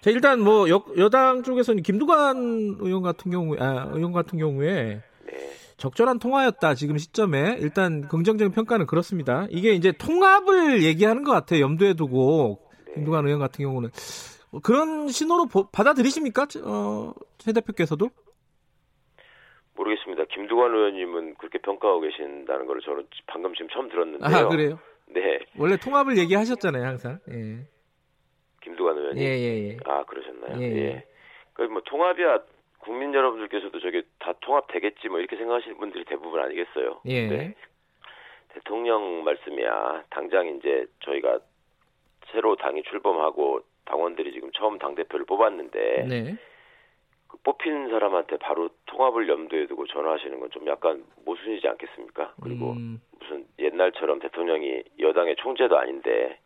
자 일단 뭐 여, 여당 쪽에서는 김두관 의원 같은 경우 아 의원 같은 경우에 네. 적절한 통화였다 지금 시점에 일단 긍정적인 평가는 그렇습니다. 이게 이제 통합을 얘기하는 것 같아요. 염두에 두고 네. 김두관 의원 같은 경우는 그런 신호로 받아들이십니까? 어, 최 대표께서도? 모르겠습니다. 김두관 의원님은 그렇게 평가하고 계신다는 걸 저는 방금 지금 처음 들었는데요. 아, 그래요? 네. 원래 통합을 얘기하셨잖아요, 항상. 예. 김두관 의원님. 예, 예, 예. 아, 그러셨나요? 예. 예. 그뭐 통합이야 국민 여러분들께서도 저게 다 통합되겠지 뭐 이렇게 생각하시는 분들이 대부분 아니겠어요. 예. 네. 대통령 말씀이야. 당장 이제 저희가 새로 당이 출범하고 당원들이 지금 처음 당 대표를 뽑았는데 네. 그 뽑힌 사람한테 바로 통합을 염두에 두고 전화하시는 건 좀 약간 모순이지 않겠습니까? 그리고 음. 무슨 옛날처럼 대통령이 여당의 총재도 아닌데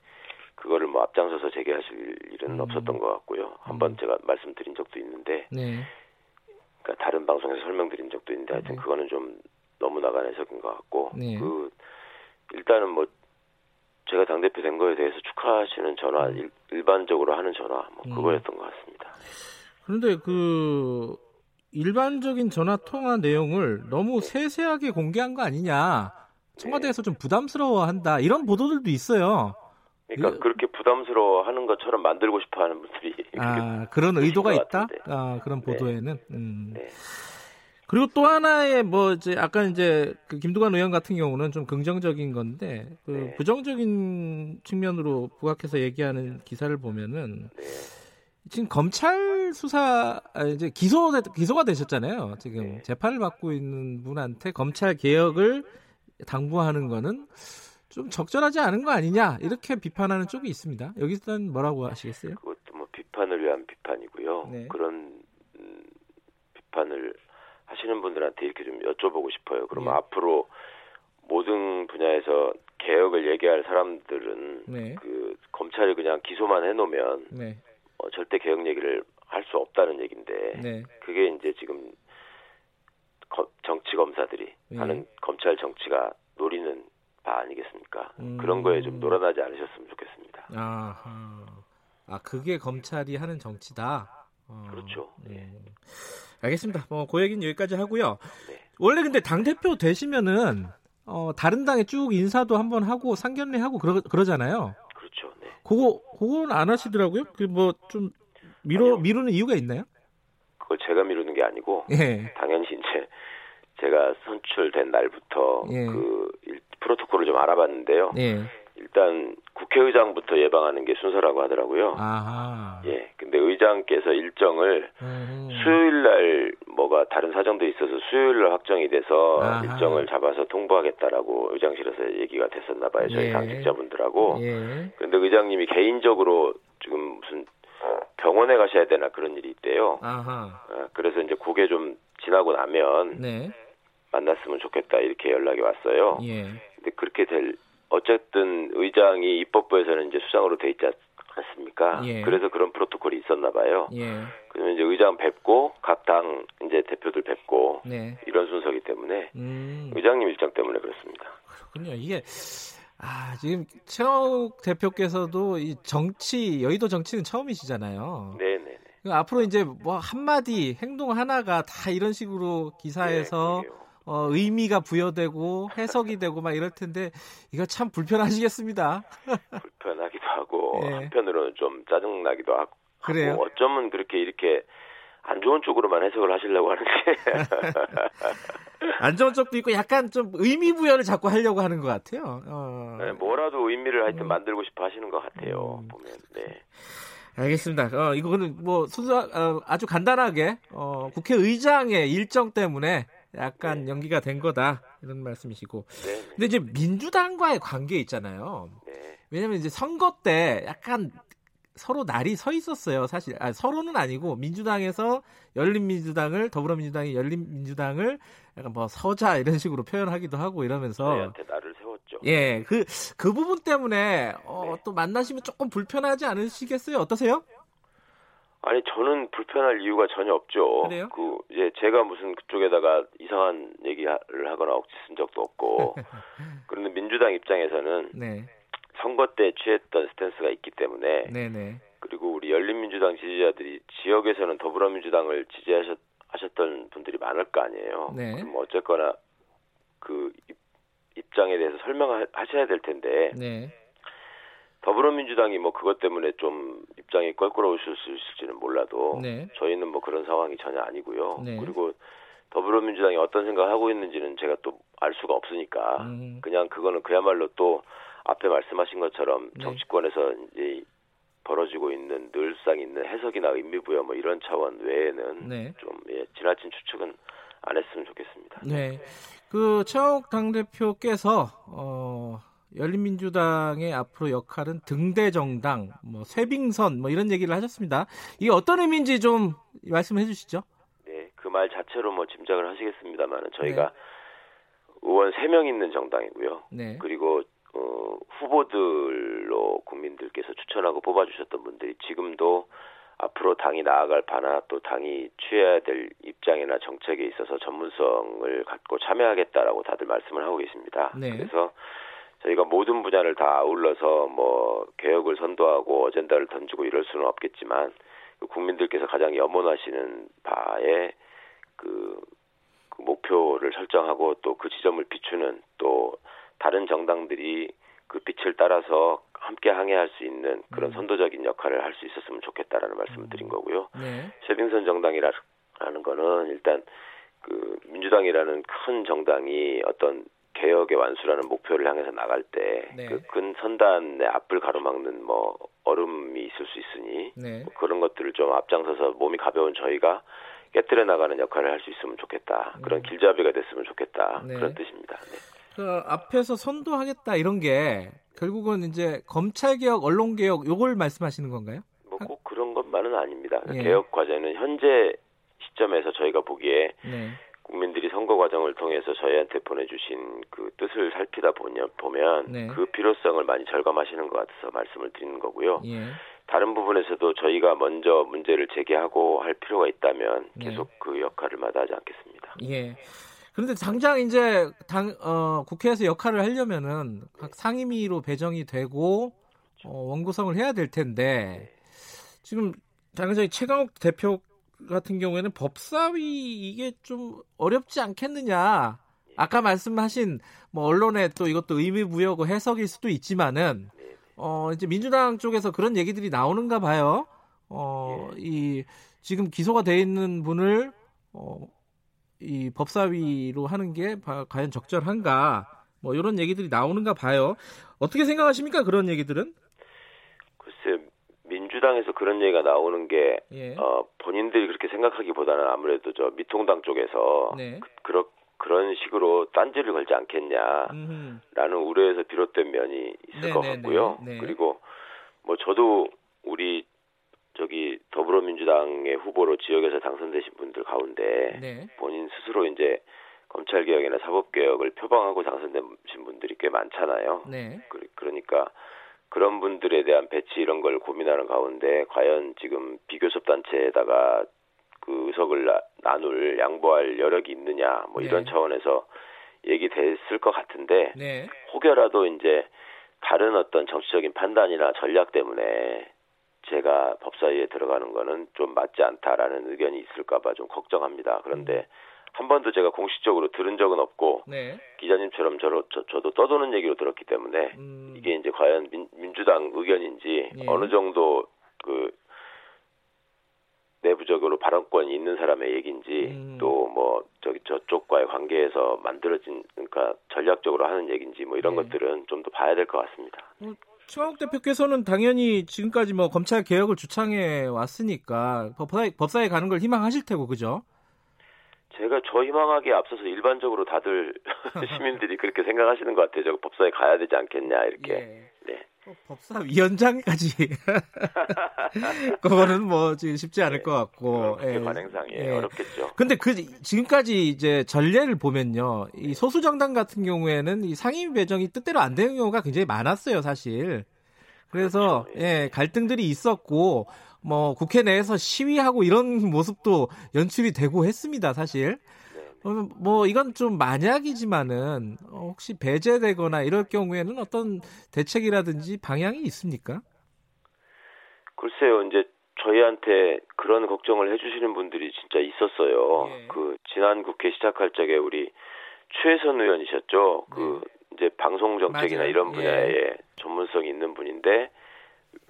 그거를 뭐 앞장서서 재개하실 일은 음. 없었던 것 같고요. 한번 음. 제가 말씀드린 적도 있는데, 네. 그러니까 다른 방송에서 설명드린 적도 있는데 하여튼 네. 그거는 좀 너무 나간 해석인 것 같고, 네. 그 일단은 뭐 제가 당 대표 된 거에 대해서 축하하시는 전화 일, 일반적으로 하는 전화 뭐 음. 그거였던 것 같습니다. 그런데 그 일반적인 전화 통화 내용을 너무 세세하게 공개한 거 아니냐? 청와대에서 좀 부담스러워한다 이런 보도들도 있어요. 그러니까 이, 그렇게 부담스러워하는 것처럼 만들고 싶어하는 분들이 아 그런 의도가 있다. 아 그런 네. 보도에는. 네. 음. 네. 그리고 또 하나의 뭐 이제 아까 이제 그 김두관 의원 같은 경우는 좀 긍정적인 건데 그 네. 부정적인 측면으로 부각해서 얘기하는 기사를 보면은 네. 지금 검찰 수사 아, 이제 기소 기소가 되셨잖아요. 지금 네. 재판을 받고 있는 분한테 검찰 개혁을 당부하는 거는 좀 적절하지 않은 거 아니냐 이렇게 비판하는 쪽이 있습니다. 여기서는 뭐라고 하시겠어요? 그것도 뭐 비판을 위한 비판이고요. 네. 그런 음, 비판을 하시는 분들한테 이렇게 좀 여쭤보고 싶어요. 그러면 네. 앞으로 모든 분야에서 개혁을 얘기할 사람들은 네. 그 검찰이 그냥 기소만 해놓으면 네. 어, 절대 개혁 얘기를 할 수 없다는 얘기인데 네. 그게 이제 지금 거, 정치 검사들이 네. 하는 검찰 정치가 노리는 바 아니겠습니까? 음... 그런 거에 좀 놀아나지 않으셨으면 좋겠습니다. 아, 아 그게 검찰이 하는 정치다. 어, 그렇죠. 네. 알겠습니다. 뭐, 그 얘기는 여기까지 하고요. 네. 원래 근데 당대표 되시면은, 어, 다른 당에 쭉 인사도 한번 하고 상견례 하고 그러, 그러잖아요. 그렇죠. 네. 그거, 그건 안 하시더라고요? 그 뭐, 좀, 아니요. 미루는 이유가 있나요? 그걸 제가 미루는 게 아니고, 예. 당연히 이제, 제가 선출된 날부터 예. 그 프로토콜을 좀 알아봤는데요. 예. 일단 국회의장부터 예방하는 게 순서라고 하더라고요. 아하. 예. 근데 의장께서 일정을 음. 수요일 날 뭐가 다른 사정도 있어서 수요일 날 확정이 돼서 아하. 일정을 잡아서 통보하겠다라고 의장실에서 얘기가 됐었나 봐요. 저희 예. 당직자분들하고. 예. 근데 의장님이 개인적으로 지금 무슨 병원에 가셔야 되나 그런 일이 있대요. 아하. 어, 그래서 이제 그게 좀 지나고 나면 네. 만났으면 좋겠다 이렇게 연락이 왔어요. 예. 근데 그렇게 될 어쨌든 의장이 입법부에서는 이제 수장으로 돼 있지 않습니까? 예. 그래서 그런 프로토콜이 있었나 봐요. 예. 그러면 이제 의장 뵙고 각 당 이제 대표들 뵙고 네. 이런 순서기 때문에 음. 의장님 일정 때문에 그렇습니다. 그렇군요. 이게 아 지금 최욱 대표께서도 이 정치 여의도 정치는 처음이시잖아요. 네 네. 앞으로 이제 뭐 한마디 행동 하나가 다 이런 식으로 기사에서 네, 어, 의미가 부여되고 해석이 되고 막 이럴 텐데 이거 참 불편하시겠습니다. 불편하기도 하고 네. 한편으로는 좀 짜증 나기도 하고 그래요? 어쩌면 그렇게 이렇게 안 좋은 쪽으로만 해석을 하시려고 하는지 안 좋은 쪽도 있고 약간 좀 의미 부여를 자꾸 하려고 하는 것 같아요. 어. 네, 뭐라도 의미를 하여튼 음. 만들고 싶어 하시는 것 같아요. 음. 보면 네. 알겠습니다. 어, 이거는 뭐 순수 어, 아주 간단하게 어, 국회의장의 일정 때문에 약간 네. 연기가 된 거다 이런 말씀이시고. 네, 네. 근데 이제 민주당과의 관계 있잖아요. 네. 왜냐면 이제 선거 때 약간 서로 날이 서 있었어요. 사실 아, 서로는 아니고 민주당에서 열린민주당을 더불어민주당이 열린민주당을 약간 뭐 서자 이런 식으로 표현하기도 하고 이러면서 저희한테 날을 세웠죠. 예, 그그 그 부분 때문에 어, 네. 또 만나시면 조금 불편하지 않으시겠어요? 어떠세요? 아니 저는 불편할 이유가 전혀 없죠. 그래요? 그 이제 제가 무슨 그쪽에다가 이상한 얘기를 하거나 억지 쓴 적도 없고 그런데 민주당 입장에서는 네. 선거 때 취했던 스탠스가 있기 때문에 네네. 네. 그리고 우리 열린민주당 지지자들이 지역에서는 더불어민주당을 지지하셨던 분들이 많을 거 아니에요. 네. 그럼 어쨌거나 그 입장에 대해서 설명하셔야 될 텐데 네. 더불어민주당이 뭐 그것 때문에 좀 입장이 껄끄러우실 수 있을지는 몰라도 네. 저희는 뭐 그런 상황이 전혀 아니고요. 네. 그리고 더불어민주당이 어떤 생각을 하고 있는지는 제가 또 알 수가 없으니까 음. 그냥 그거는 그야말로 또 앞에 말씀하신 것처럼 네. 정치권에서 이제 벌어지고 있는 늘상 있는 해석이나 의미 부여 뭐 이런 차원 외에는 네. 좀 예, 지나친 추측은 안 했으면 좋겠습니다. 네. 그 최욱 당대표께서 어 열린민주당의 앞으로 역할은 등대 정당, 뭐 쇄빙선 뭐 이런 얘기를 하셨습니다. 이게 어떤 의미인지 좀 말씀해 주시죠. 네, 그 말 자체로 뭐 짐작을 하시겠습니다만 저희가 네. 의원 3명 있는 정당이고요. 네. 그리고 어, 후보들로 국민들께서 추천하고 뽑아주셨던 분들이 지금도 앞으로 당이 나아갈 바나 또 당이 취해야 될 입장이나 정책에 있어서 전문성을 갖고 참여하겠다라고 다들 말씀을 하고 계십니다. 네. 그래서 저희가 모든 분야를 다 아울러서 뭐 개혁을 선도하고 어젠다를 던지고 이럴 수는 없겠지만 그 국민들께서 가장 염원하시는 바에 그, 그 목표를 설정하고 또 그 지점을 비추는 또 다른 정당들이 그 빛을 따라서 함께 항해할 수 있는 그런 음. 선도적인 역할을 할 수 있었으면 좋겠다라는 말씀을 음. 드린 거고요. 네. 최빙선 정당이라는 거는 일단 그 민주당이라는 큰 정당이 어떤 개혁의 완수라는 목표를 향해서 나갈 때그 네. 그 선단의 앞을 가로막는 뭐 얼음이 있을 수 있으니 네. 뭐 그런 것들을 좀 앞장서서 몸이 가벼운 저희가 깨뜨려 나가는 역할을 할 수 있으면 좋겠다. 그런 음. 길잡이가 됐으면 좋겠다. 네. 그런 뜻입니다. 네. 그 앞에서 선도하겠다 이런 게 결국은 이제 검찰 개혁, 언론 개혁 요걸 말씀하시는 건가요? 뭐 꼭 그런 것만은 아닙니다. 예. 개혁 과제는 현재 시점에서 저희가 보기에 네. 국민들이 과정을 통해서 저희한테 보내주신 그 뜻을 살피다 보면, 보면 네. 그 필요성을 많이 절감하시는 것 같아서 말씀을 드리는 거고요. 예. 다른 부분에서도 저희가 먼저 문제를 제기하고 할 필요가 있다면 네. 계속 네. 그 역할을 마다하지 않겠습니다. 예. 그런데 당장 이제 당, 어, 국회에서 역할을 하려면은 각 상임위로 배정이 되고 어, 원구성을 해야 될 텐데 지금 당장히 최강욱 대표 같은 경우에는 법사위 이게 좀 어렵지 않겠느냐. 아까 말씀하신 뭐 언론에 또 이것도 의미 부여고 해석일 수도 있지만은 어 이제 민주당 쪽에서 그런 얘기들이 나오는가 봐요. 어이 지금 기소가 돼 있는 분을 어이 법사위로 하는 게 과연 적절한가 뭐 이런 얘기들이 나오는가 봐요. 어떻게 생각하십니까 그런 얘기들은? 민주당에서 그런 얘기가 나오는 게 예. 어, 본인들이 그렇게 생각하기보다는 아무래도 저 미통당 쪽에서 네. 그, 런 그런 식으로 딴지를 걸지 않겠냐라는 음흠. 우려에서 비롯된 면이 있을 네네네. 것 같고요. 네. 그리고 뭐 저도 우리 저기 더불어민주당의 후보로 지역에서 당선되신 분들 가운데 네. 본인 스스로 이제 검찰 개혁이나 사법 개혁을 표방하고 당선되신 분들이 꽤 많잖아요. 네. 그, 그러니까 그런 분들에 대한 배치 이런 걸 고민하는 가운데 과연 지금 비교섭 단체에다가 그 의석을 나, 나눌 양보할 여력이 있느냐 뭐 이런 네. 차원에서 얘기됐을 것 같은데 네. 혹여라도 이제 다른 어떤 정치적인 판단이나 전략 때문에 제가 법사위에 들어가는 거는 좀 맞지 않다라는 의견이 있을까봐 좀 걱정합니다. 그런데 음. 한 번도 제가 공식적으로 들은 적은 없고 네. 기자님처럼 저로, 저, 저도 떠도는 얘기로 들었기 때문에 음. 이게 이제 과연 민, 민주당 의견인지 예. 어느 정도 그 내부적으로 발언권이 있는 사람의 얘기인지 음. 또뭐 저기 저쪽과의 관계에서 만들어진 그러니까 전략적으로 하는 얘기인지 뭐 이런 네. 것들은 좀 더 봐야 될 것 같습니다. 음, 최강욱 대표께서는 당연히 지금까지 뭐 검찰 개혁을 주창해 왔으니까 법사에, 법사에 가는 걸 희망하실 테고 그죠? 제가 저 희망하기에 앞서서 일반적으로 다들 시민들이 그렇게 생각하시는 것 같아요. 저 법사에 가야 되지 않겠냐 이렇게. 예. 네. 법사 위원장까지 그거는 뭐 지금 쉽지 않을 네. 것 같고 예. 관행상에 예. 어렵겠죠. 근데 그 지금까지 이제 전례를 보면요, 이 소수 정당 같은 경우에는 이 상임 배정이 뜻대로 안 되는 경우가 굉장히 많았어요, 사실. 그래서 그렇죠. 예. 예, 갈등들이 있었고 뭐 국회 내에서 시위하고 이런 모습도 연출이 되고 했습니다, 사실. 뭐 이건 좀 만약이지만은 혹시 배제되거나 이럴 경우에는 어떤 대책이라든지 방향이 있습니까? 글쎄요, 이제 저희한테 그런 걱정을 해주시는 분들이 진짜 있었어요. 예. 그 지난 국회 시작할 적에 우리 최선 의원이셨죠. 그 네. 이제 방송 정책이나 맞아요. 이런 분야에 예. 전문성이 있는 분인데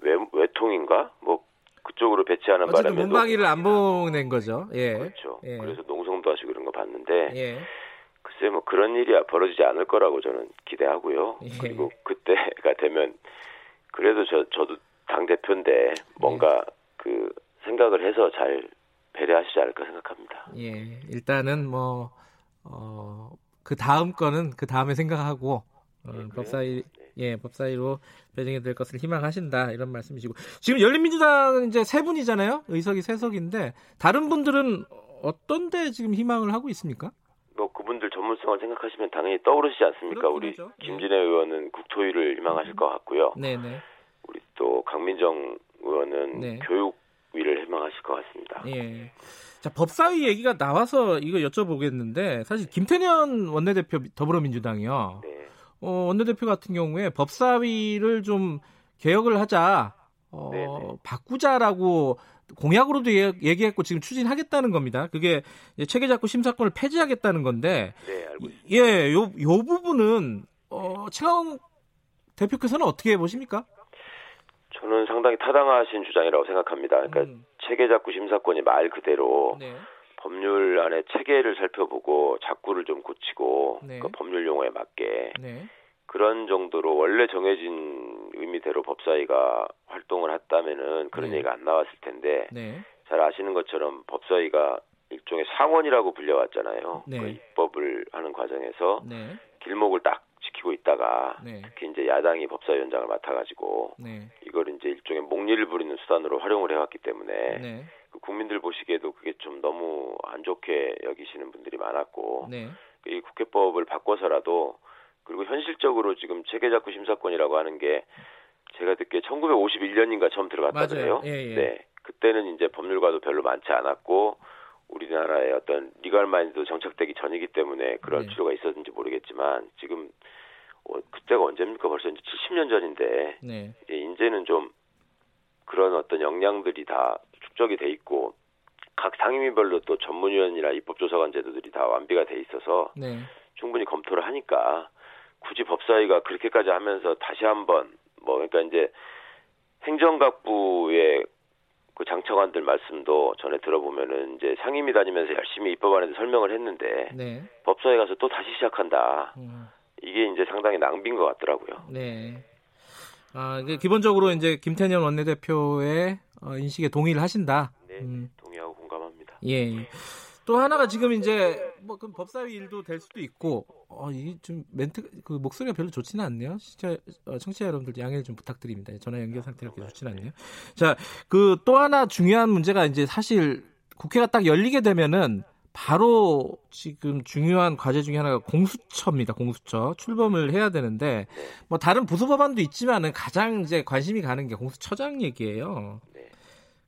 외, 외통인가 뭐 그쪽으로 배치하는 바람에 문방위를 안 보낸 거죠. 예. 그렇죠. 예. 그래서 농성도 하시고 그런 거 봤는데 예. 글쎄 뭐 그런 일이 벌어지지 않을 거라고 저는 기대하고요. 예. 그리고 그때가 되면 그래도 저 저도 당 대표인데 뭔가 예. 그 생각을 해서 잘 배려하시지 않을까 생각합니다. 예. 일단은 뭐 어, 그 다음 거는 그 다음에 생각하고 어, 예, 법사위 예, 법사위로 배정이 될 것을 희망하신다 이런 말씀이시고 지금 열린민주당 이제 세 분이잖아요. 의석이 세 석인데 다른 분들은 어떤데 지금 희망을 하고 있습니까? 뭐 그분 그분들 전문성을 생각하시면 당연히 떠오르시지 않습니까? 우리. 예. 김진애 네. 의원은 국토위를 희망하실 것 같고요. 네네. 우리 또 강민정 의원은 네. 교육위를 희망하실 것 같습니다. 예. 자, 법사위 얘기가 나와서 이거 여쭤보겠는데 사실 김태년 원내대표 더불어민주당이요. 네. 어, 원내대표 같은 경우에 법사위를 좀 개혁을 하자, 어, 네네. 바꾸자라고 공약으로도 얘기했고 지금 추진하겠다는 겁니다. 그게 체계작구 심사권을 폐지하겠다는 건데, 네, 알고 있습니다. 예, 요, 요 부분은 어, 최강 대표께서는 어떻게 보십니까? 저는 상당히 타당하신 주장이라고 생각합니다. 그러니까 음. 체계작구 심사권이 말 그대로 네. 법률 안에 체계를 살펴보고 작구를 좀 고치고 네. 그 법률 용어에 맞게 네. 그런 정도로 원래 정해진 의미대로 법사위가 활동을 했다면은 그런 네. 얘기가 안 나왔을 텐데 네. 잘 아시는 것처럼 법사위가 일종의 상원이라고 불려왔잖아요. 네. 그 입법을 하는 과정에서 네. 길목을 딱 지키고 있다가 네. 특히 이제 야당이 법사위원장을 맡아가지고 네. 이걸 이제 일종의 목리를 부리는 수단으로 활용을 해왔기 때문에 국민들 보시기에도 그게 좀 너무 안 좋게 여기시는 분들이 많았고 네. 이 국회법을 바꿔서라도 그리고 현실적으로 지금 체계작구 심사권이라고 하는 게 제가 듣기에 1951년인가 처음 들어갔다그래요 예, 예. 네. 그때는 이제 법률가도 별로 많지 않았고 우리나라의 어떤 리갈 마인드도 정착되기 전이기 때문에 그럴 네. 필요가 있었는지 모르겠지만 지금 어, 그때가 언제입니까? 벌써 이제 70년 전인데 네. 이제는 좀 그런 어떤 역량들이 다 축적이 돼 있고 각 상임위별로 또 전문위원이나 입법조사관 제도들이 다 완비가 돼 있어서 네. 충분히 검토를 하니까 굳이 법사위가 그렇게까지 하면서 다시 한번 뭐 그러니까 이제 행정각부의 그 장차관들 말씀도 전에 들어보면은 이제 상임위 다니면서 열심히 입법안에서 설명을 했는데 네. 법사위 가서 또 다시 시작한다. 음. 이게 이제 상당히 낭비인 것 같더라고요. 네. 아, 기본적으로 이제 김태년 원내대표의 어, 인식에 동의를 하신다. 네, 음. 동의하고 공감합니다. 예. 또 하나가 지금 이제 뭐 그럼 법사위 일도 될 수도 있고 어, 이게 좀 멘트 그 목소리가 별로 좋지는 않네요. 진짜 어, 청취자 여러분들 양해를 좀 부탁드립니다. 전화 연결 상태가 그렇게 좋지는 않네요. 자, 그 또 하나 중요한 문제가 이제 사실 국회가 딱 열리게 되면은 바로 지금 중요한 과제 중에 하나가 공수처입니다. 공수처 출범을 해야 되는데 뭐 다른 부수 법안도 있지만은 가장 이제 관심이 가는 게 공수처장 얘기예요.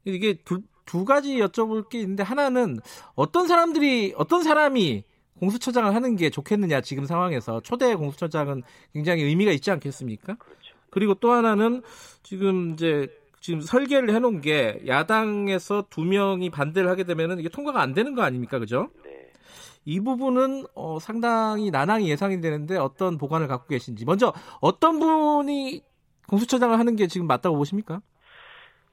이게 둘, 두 가지 여쭤볼 게 있는데 하나는 어떤 사람들이 어떤 사람이 공수처장을 하는 게 좋겠느냐 지금 상황에서 초대 공수처장은 굉장히 의미가 있지 않겠습니까? 그렇죠. 그리고 또 하나는 지금 이제 지금 설계를 해놓은 게 야당에서 두 명이 반대를 하게 되면은 이게 통과가 안 되는 거 아닙니까, 그죠? 네. 이 부분은 어, 상당히 난항이 예상이 되는데 어떤 보관을 갖고 계신지 먼저 어떤 분이 공수처장을 하는 게 지금 맞다고 보십니까?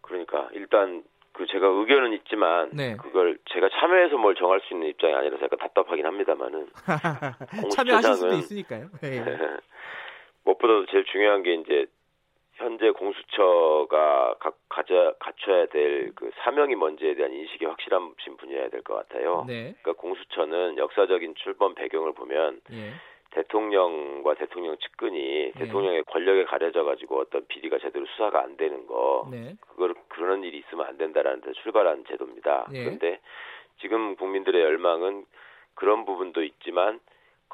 그러니까 일단 그 제가 의견은 있지만 네. 그걸 제가 참여해서 뭘 정할 수 있는 입장이 아니라서 약간 답답하긴 합니다만은 참여하실 수도 있으니까요. 네. 무엇보다도 제일 중요한 게 이제 현재 공수처가 각 가져 갖춰야 될 그 사명이 뭔지에 대한 인식이 확실하신 분이어야 될 것 같아요. 네. 그러니까 공수처는 역사적인 출범 배경을 보면 예. 대통령과 대통령 측근이 네. 대통령의 권력에 가려져 가지고 어떤 비리가 제대로 수사가 안 되는 거 네. 그걸 그런 일이 있으면 안 된다라는 데 출발한 제도입니다. 네. 그런데 지금 국민들의 열망은 그런 부분도 있지만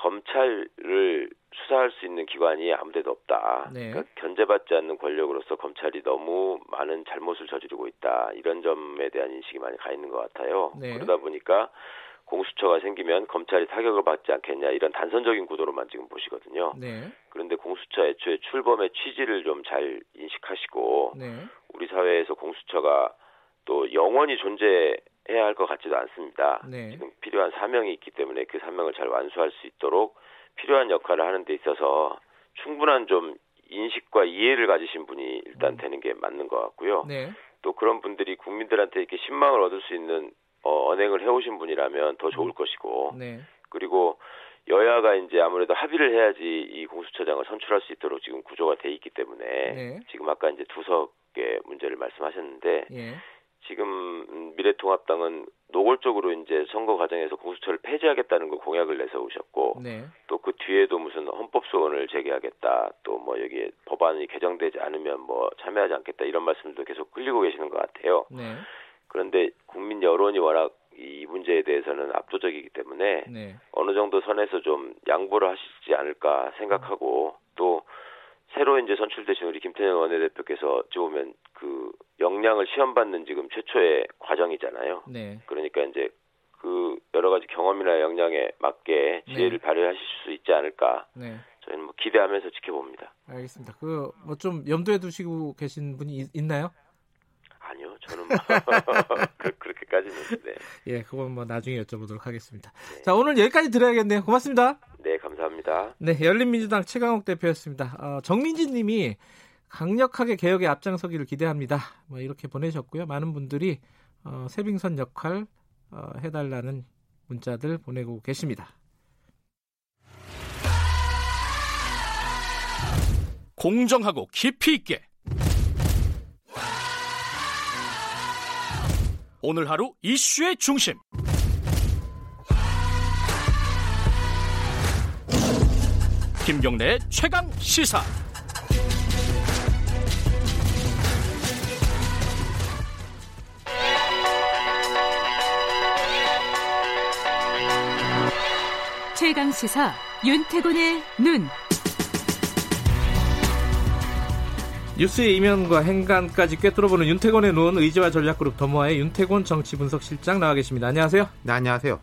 검찰을 수사할 수 있는 기관이 아무데도 없다. 네. 그러니까 견제받지 않는 권력으로서 검찰이 너무 많은 잘못을 저지르고 있다. 이런 점에 대한 인식이 많이 가 있는 것 같아요. 네. 그러다 보니까 공수처가 생기면 검찰이 타격을 받지 않겠냐 이런 단선적인 구도로만 지금 보시거든요. 네. 그런데 공수처 애초에 출범의 취지를 좀 잘 인식하시고 네. 우리 사회에서 공수처가 또 영원히 존재 해야 할 것 같지도 않습니다. 네. 지금 필요한 사명이 있기 때문에 그 사명을 잘 완수할 수 있도록 필요한 역할을 하는 데 있어서 충분한 좀 인식과 이해를 가지신 분이 일단 음. 되는 게 맞는 것 같고요. 네. 또 그런 분들이 국민들한테 이렇게 신망을 얻을 수 있는 어, 언행을 해오신 분이라면 더 좋을 음. 것이고 네. 그리고 여야가 이제 아무래도 합의를 해야지 이 공수처장을 선출할 수 있도록 지금 구조가 돼 있기 때문에 네. 지금 아까 이제 두석의 문제를 말씀하셨는데 예. 지금 미래통합당은 노골적으로 이제 선거 과정에서 공수처를 폐지하겠다는 거 공약을 내세우셨고 네. 또그 뒤에도 무슨 헌법 소원을 제기하겠다 또 뭐 여기에 법안이 개정되지 않으면 뭐 참여하지 않겠다 이런 말씀도 계속 끌리고 계시는 것 같아요. 네. 그런데 국민 여론이 워낙 이 문제에 대해서는 압도적이기 때문에 네. 어느 정도 선에서 좀 양보를 하시지 않을까 생각하고 또 새로 이제 선출되신 우리 김태년 원내대표께서 지금 그 역량을 시험받는 지금 최초의 과정이잖아요. 네. 그러니까 이제 그 여러 가지 경험이나 역량에 맞게 지혜를 네. 발휘하실 수 있지 않을까. 네. 저희는 뭐 기대하면서 지켜봅니다. 알겠습니다. 그 뭐 좀 염두에 두시고 계신 분이 있, 있나요? 아니요, 저는 뭐 그, 그렇게까지는 네. 예, 그건 뭐 나중에 여쭤보도록 하겠습니다. 네. 자, 오늘 여기까지 들어야겠네요. 고맙습니다. 네, 감사합니다. 네, 열린민주당 최강욱 대표였습니다. 어, 정민진 님이 강력하게 개혁에 앞장서기를 기대합니다. 뭐 이렇게 보내셨고요. 많은 분들이 어, 세빙선 역할 어, 해달라는 문자들 보내고 계십니다. 공정하고 깊이 있게 오늘 하루 이슈의 중심 김경래 최강 시사 최강 시사 윤태곤의 눈. 뉴스의 이면과 행간까지 꿰뚫어보는 윤태곤의 눈 의지와 전략그룹 더모아의 윤태곤 정치분석실장 나와 계십니다. 안녕하세요. 네, 안녕하세요.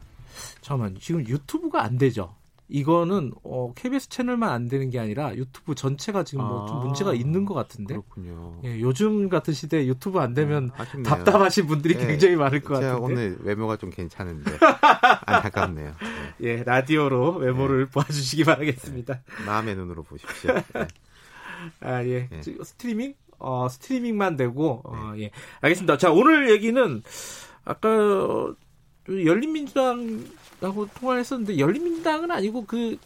잠깐만 지금 유튜브가 안 되죠? 이거는 어, KBS 채널만 안 되는 게 아니라 유튜브 전체가 지금 뭐좀 아, 문제가 있는 것 같은데. 그렇군요. 예, 요즘 같은 시대에 유튜브 안 되면 네, 답답하신 분들이 네, 굉장히 많을 것 같은데. 오늘 외모가 좀 괜찮은데 안타깝네요. 네. 예, 라디오로 외모를 네. 보아주시기 바라겠습니다. 네, 마음의 눈으로 보십시오. 네. 아 예, 스트리밍? 어, 스트리밍만 되고 어, 예, 알겠습니다. 자, 오늘 얘기는 아까 열린민주당 하고 통화를 했었는데 열린민주당은 아니고 그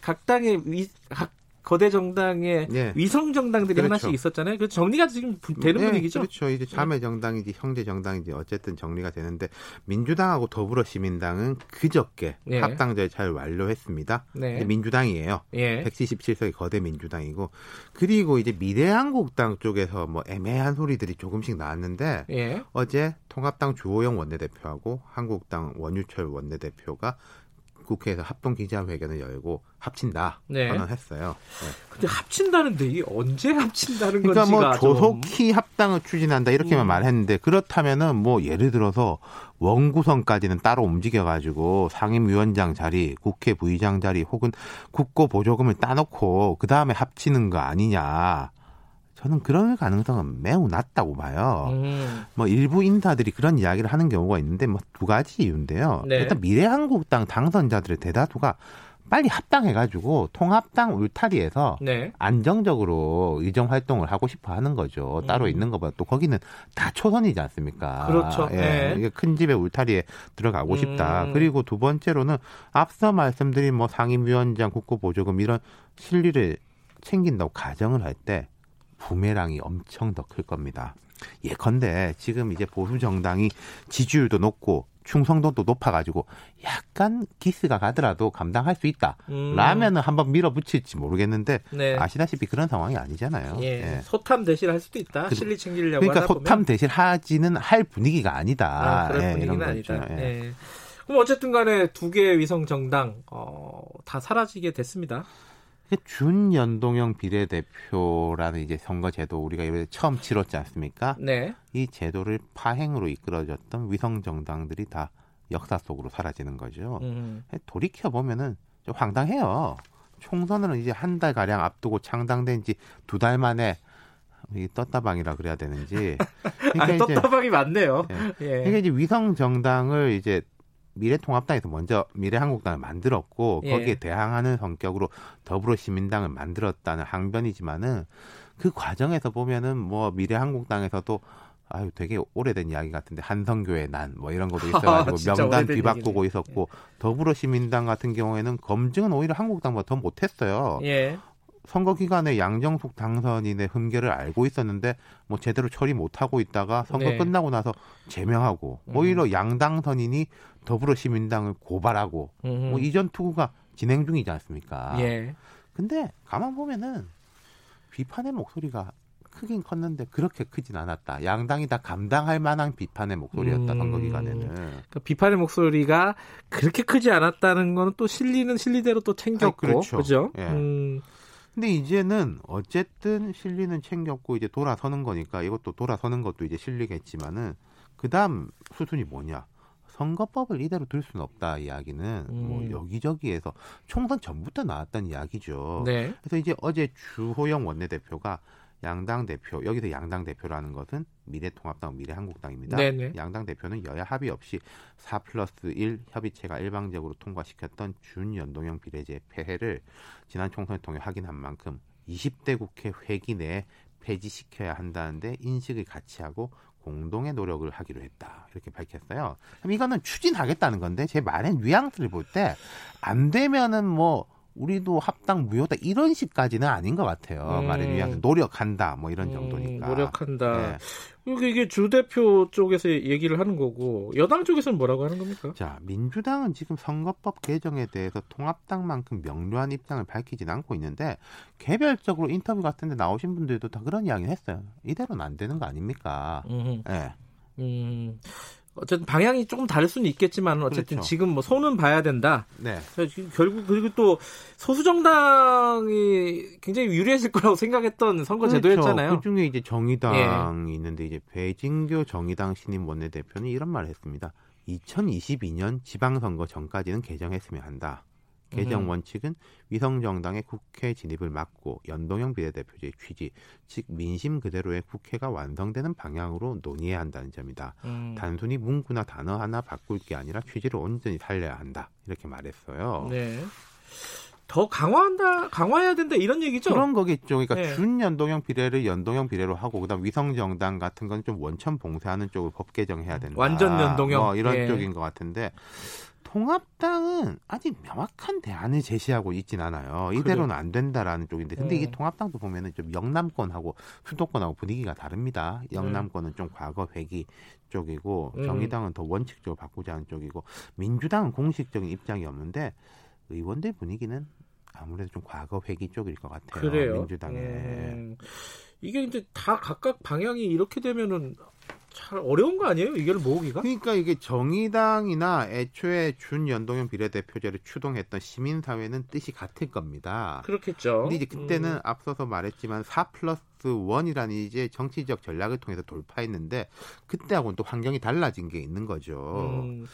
각 당의 위, 각 거대 정당의 네. 위성 정당들이 그렇죠. 하나씩 있었잖아요. 그 정리가 지금 되는 네, 분위기죠. 그렇죠. 이제 자매 정당이지 형제 정당이지 어쨌든 정리가 되는데 민주당하고 더불어시민당은 그저께 네. 합당 절차를 완료했습니다. 네. 민주당이에요. 예. 177석의 거대 민주당이고 그리고 이제 미래한국당 쪽에서 뭐 애매한 소리들이 조금씩 나왔는데 예. 어제 통합당 주호영 원내대표하고 한국당 원유철 원내대표가 국회에서 합동 기자회견을 열고 합친다 네. 선언했어요. 네. 근데 합친다는데 이게 언제 합친다는 그러니까 건지가 뭐 조속히 합당을 추진한다 이렇게만 음. 말했는데 그렇다면은 뭐 예를 들어서 원구성까지는 따로 움직여가지고 상임위원장 자리, 국회 부의장 자리 혹은 국고 보조금을 따놓고 그 다음에 합치는 거 아니냐. 저는 그런 가능성은 매우 낮다고 봐요. 음. 뭐 일부 인사들이 그런 이야기를 하는 경우가 있는데 뭐 두 가지 이유인데요. 네. 일단 미래한국당 당선자들의 대다수가 빨리 합당해가지고 통합당 울타리에서 네. 안정적으로 의정 활동을 하고 싶어 하는 거죠. 따로 음. 있는 것보다 또 거기는 다 초선이지 않습니까? 그렇죠. 예. 네. 큰 집의 울타리에 들어가고 싶다. 음. 그리고 두 번째로는 앞서 말씀드린 뭐 상임위원장 국고보조금 이런 실리를 챙긴다고 가정을 할 때 부메랑이 엄청 더 클 겁니다. 예컨대 지금 이제 보수 정당이 지지율도 높고 충성도도 높아가지고 약간 기스가 가더라도 감당할 수 있다. 음. 라면은 한번 밀어붙일지 모르겠는데 네. 아시다시피 그런 상황이 아니잖아요. 예. 예. 소탐 대실 할 수도 있다. 그, 실리 챙기려고 그러니까 소탐 대실 하지는 할 분위기가 아니다. 아, 그런 예, 분위기는 아니다. 예. 예. 그럼 어쨌든 간에 두 개의 위성 정당 어, 다 사라지게 됐습니다. 준연동형 비례대표라는 이제 선거 제도 우리가 이번에 처음 치렀지 않습니까? 네. 이 제도를 파행으로 이끌어졌던 위성 정당들이 다 역사 속으로 사라지는 거죠. 음. 돌이켜 보면은 좀 황당해요. 총선은 이제 한 달 가량 앞두고 창당된 지 두 달 만에 이 떴다방이라 그래야 되는지. 그러니까 아, 떴다방이 맞네요. 예. 예. 그러니까 이제 위성 정당을 이제 미래통합당에서 먼저 미래한국당을 만들었고 예. 거기에 대항하는 성격으로 더불어시민당을 만들었다는 항변이지만은 그 과정에서 보면은 뭐 미래한국당에서도 아유 되게 오래된 이야기 같은데 한성교의 난 뭐 이런 것도 있어가지고 아, 명단 뒤바꾸고 있었고 예. 더불어시민당 같은 경우에는 검증은 오히려 한국당보다 더 못했어요. 예. 선거 기간에 양정숙 당선인의 흠결을 알고 있었는데 뭐 제대로 처리 못 하고 있다가 선거 네. 끝나고 나서 제명하고 음. 오히려 양당 선인이 더불어시민당을 고발하고 음. 뭐 이전 투구가 진행 중이지 않습니까? 예. 근데 가만 보면은 비판의 목소리가 크긴 컸는데 그렇게 크진 않았다. 양당이 다 감당할 만한 비판의 목소리였다. 음, 선거 기간에는. 그러니까 비판의 목소리가 그렇게 크지 않았다는 거는 또 실리는 실리대로 또 챙겼고, 아, 그렇죠. 그죠? 예. 음. 근데 이제는 어쨌든 실리는 챙겼고 이제 돌아서는 거니까 이것도 돌아서는 것도 이제 실리겠지만은 그다음 수순이 뭐냐? 선거법을 이대로 둘 수는 없다 이야기는 뭐 음. 뭐 여기저기에서 총선 전부터 나왔던 이야기죠. 네. 그래서 이제 어제 주호영 원내대표가 양당 대표 여기서 양당 대표라는 것은 미래통합당 미래한국당입니다. 네네. 양당 대표는 여야 합의 없이 4 플러스 1 협의체가 일방적으로 통과시켰던 준연동형 비례제 폐해를 지난 총선을 통해 확인한 만큼 20대 국회 회기 내에 폐지시켜야 한다는데 인식을 같이 하고 공동의 노력을 하기로 했다. 이렇게 밝혔어요. 그럼 이거는 추진하겠다는 건데 제 말의 뉘앙스를 볼 때 안 되면은 뭐 우리도 합당 무효다 이런 식까지는 아닌 것 같아요. 음. 뉘앙스 노력한다 뭐 이런 음, 정도니까. 음, 노력한다. 네. 이게 주 대표 쪽에서 얘기를 하는 거고 여당 쪽에서는 뭐라고 하는 겁니까? 자 민주당은 지금 선거법 개정에 대해서 통합당만큼 명료한 입장을 밝히진 않고 있는데 개별적으로 인터뷰 같은데 나오신 분들도 다 그런 이야기를 했어요. 이대로는 안 되는 거 아닙니까? 음. 네. 음. 어쨌든 방향이 조금 다를 수는 있겠지만 어쨌든 그렇죠. 지금 뭐 손은 봐야 된다. 네. 결국 그리고 또 소수 정당이 굉장히 유리해질 거라고 생각했던 선거 그렇죠. 제도였잖아요. 그 중에 이제 정의당이 예. 있는데 이제 배진교 정의당 신임 원내대표는 이런 말을 했습니다. 2022년 지방선거 전까지는 개정했으면 한다. 개정 음. 원칙은 위성 정당의 국회 진입을 막고 연동형 비례대표제의 취지, 즉 민심 그대로의 국회가 완성되는 방향으로 논의해야 한다는 점이다. 음. 단순히 문구나 단어 하나 바꿀 게 아니라 취지를 온전히 살려야 한다. 이렇게 말했어요. 네. 더 강화한다, 강화해야 된다 이런 얘기죠. 그런 거겠죠. 그러니까 네. 준연동형 비례를 연동형 비례로 하고 그다음 위성 정당 같은 건 좀 원천 봉쇄하는 쪽을 법 개정해야 된다. 완전 연동형 뭐 이런 예. 쪽인 것 같은데 통합당은 아직 명확한 대안을 제시하고 있진 않아요. 이대로는 안 된다라는 쪽인데, 근데 음. 이게 통합당도 보면은 좀 영남권하고 수도권하고 분위기가 다릅니다. 영남권은 좀 과거 회기 쪽이고, 음. 정의당은 더 원칙적으로 바꾸자는 쪽이고, 민주당은 공식적인 입장이 없는데 의원들 분위기는 아무래도 좀 과거 회기 쪽일 것 같아요. 그래요. 민주당에. 음. 이게 이제 다 각각 방향이 이렇게 되면은 잘 어려운 거 아니에요? 이걸 모으기가? 그러니까 이게 정의당이나 애초에 준연동형 비례대표제를 추동했던 시민사회는 뜻이 같을 겁니다. 그렇겠죠. 근데 이제 그때는 음. 앞서서 말했지만 4 플러스 1이라는 이제 정치적 전략을 통해서 돌파했는데 그때하고는 또 환경이 달라진 게 있는 거죠. 음.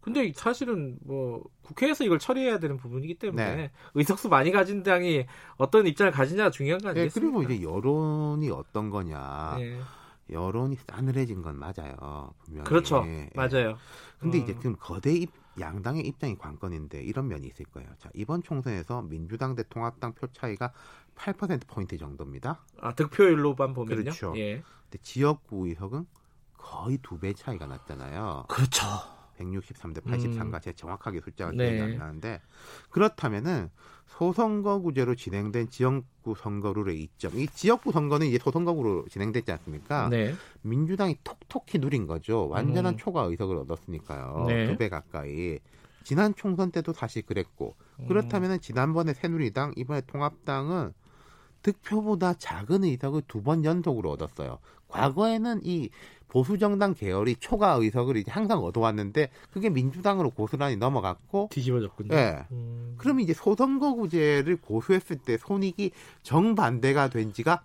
근데 사실은 뭐 국회에서 이걸 처리해야 되는 부분이기 때문에 네. 의석수 많이 가진 당이 어떤 입장을 가지냐가 중요한 거 아니겠습니까? 네, 그리고 이제 여론이 어떤 거냐. 네. 여론이 싸늘해진 건 맞아요. 분명히. 그렇죠. 예. 맞아요. 근데 음. 이제 지금 거대 입, 양당의 입장이 관건인데 이런 면이 있을 거예요. 자, 이번 총선에서 민주당 대 통합당 표 차이가 8% 포인트 정도입니다. 아, 득표율로만 보면요. 그렇죠. 예. 근데 지역구 의석은 거의 두 배 차이가 났잖아요. 그렇죠. 163 대 83가 음. 제가 정확하게 숫자가 기억이 네. 안 나는데 그렇다면은 소선거구제로 진행된 지역구 선거룰의 이점. 이 지역구 선거는 이제 소선거구로 진행됐지 않습니까? 네. 민주당이 톡톡히 누린 거죠. 완전한 음. 초과 의석을 얻었으니까요. 네. 두배 가까이. 지난 총선 때도 사실 그랬고 음. 그렇다면 지난번에 새누리당 이번에 통합당은 득표보다 작은 의석을 두 번 연속으로 얻었어요. 과거에는 이 보수 정당 계열이 초과 의석을 이제 항상 얻어왔는데 그게 민주당으로 고스란히 넘어갔고 뒤집어졌군요. 예. 음. 그럼 이제 소선거구제를 고수했을 때 손익이 정반대가 된 지가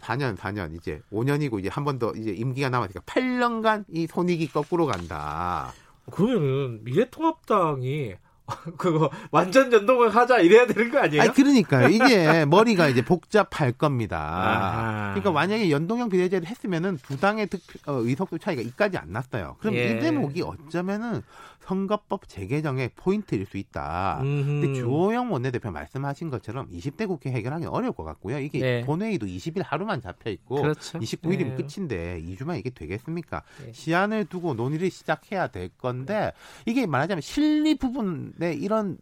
4, 년 4년 이제 5년이고 이제 한 번 더 이제 임기가 남았으니까 8년간 이 손익이 거꾸로 간다. 그러면은 미래통합당이 그거 완전 연동을 하자 이래야 되는 거 아니에요? 아니, 그러니까요. 이게 머리가 이제 복잡할 겁니다. 아하. 그러니까 만약에 연동형 비례제를 했으면은 두 당의 득표, 어, 의석수 차이가 이까지 안 났어요. 그럼 예. 이 대목이 어쩌면은 선거법 재개정의 포인트일 수 있다. 음흠. 근데 주호영 원내대표 말씀하신 것처럼 20대 국회 해결하기 어려울 것 같고요. 이게 네. 본회의도 20일 하루만 잡혀 있고 그렇죠. 29일이면 네. 끝인데 2주만 이게 되겠습니까? 네. 시한을 두고 논의를 시작해야 될 건데 이게 말하자면 실리 부분에 이런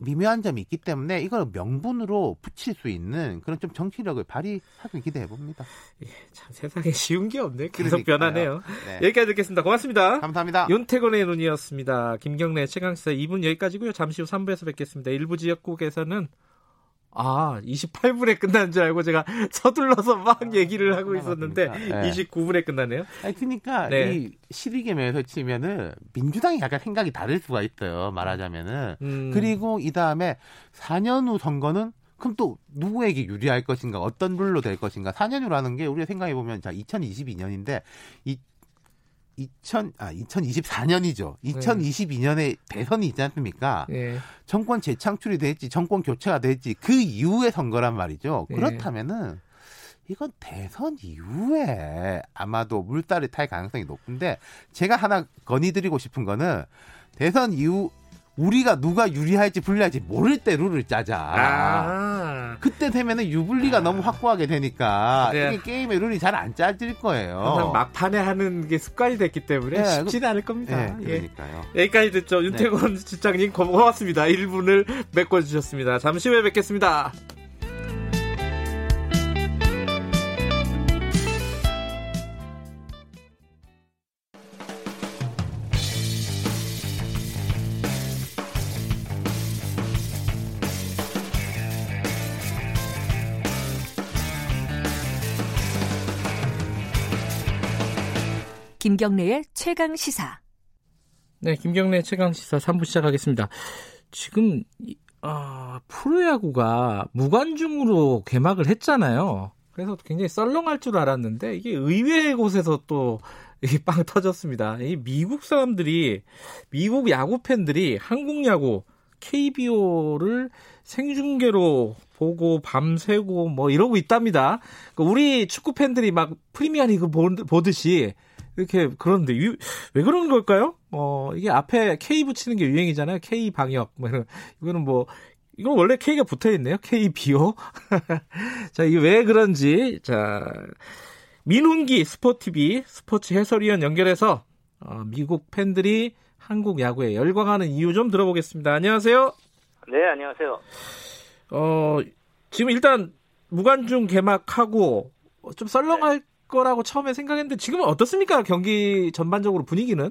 미묘한 점이 있기 때문에 이걸 명분으로 붙일 수 있는 그런 좀 정치력을 발휘하길 기대해 봅니다. 예, 참 세상에 쉬운 게 없네. 계속 그러니까요. 변하네요. 네. 여기까지 듣겠습니다. 고맙습니다. 감사합니다. 윤태곤의 눈이었습니다. 김경래 최강시사 2분 여기까지고요. 잠시 후 3부에서 뵙겠습니다. 일부 지역국에서는 아, 28분에 끝난 줄 알고 제가 서둘러서 막 아, 얘기를 하고 있었는데 네. 29분에 끝나네요. 아니, 그러니까 네. 이 실익에면서 치면은 민주당이 약간 생각이 다를 수가 있어요. 말하자면은. 음. 그리고 이 다음에 4년 후 선거는 그럼 또 누구에게 유리할 것인가 어떤 룰로 될 것인가 4년 후라는 게 우리가 생각해 보면 자 2022년인데 이 2000, 아, 2024년이죠. 2022년에 네. 대선이 있지 않습니까? 네. 정권 재창출이 될지, 정권 교체가 될지, 그 이후의 선거란 말이죠. 네. 그렇다면은, 이건 대선 이후에 아마도 물살을 탈 가능성이 높은데, 제가 하나 건의드리고 싶은 거는, 대선 이후 우리가 누가 유리할지 불리할지 모를 때 룰을 짜자. 아. 그때 되면은 유불리가 아. 너무 확고하게 되니까 네. 이게 게임의 룰이 잘 안 짜질 거예요. 막판에 하는 게 습관이 됐기 때문에 네, 쉽지는 않을 겁니다. 네, 예. 그러니까요. 예. 여기까지 듣죠. 윤태권 네. 실장님 고맙습니다. 1분을 메꿔주셨습니다. 잠시 후에 뵙겠습니다. 김경래의 최강 시사. 네, 김경래 최강 시사 3부 시작하겠습니다. 지금 아, 프로야구가 무관중으로 개막을 했잖아요. 그래서 굉장히 썰렁할 줄 알았는데 이게 의외의 곳에서 또 이게 빵 터졌습니다. 이 미국 사람들이 미국 야구 팬들이 한국 야구 KBO를 생중계로 보고 밤새고 뭐 이러고 있답니다. 그러니까 우리 축구 팬들이 막 프리미어리그 보듯이 이렇게 그런데 유, 왜 그런 걸까요? 어 이게 앞에 K 붙이는 게 유행이잖아요. K 방역 뭐 이런 이거는 뭐 이건 원래 K가 붙어 있네요. KBO. 자, 이게 왜 그런지 자 민훈기 스포티비 스포츠 해설위원 연결해서 어, 미국 팬들이 한국 야구에 열광하는 이유 좀 들어보겠습니다. 안녕하세요. 네, 안녕하세요. 어, 지금 일단 무관중 개막하고 좀 썰렁할 거라고 처음에 생각했는데 지금은 어떻습니까? 경기 전반적으로 분위기는?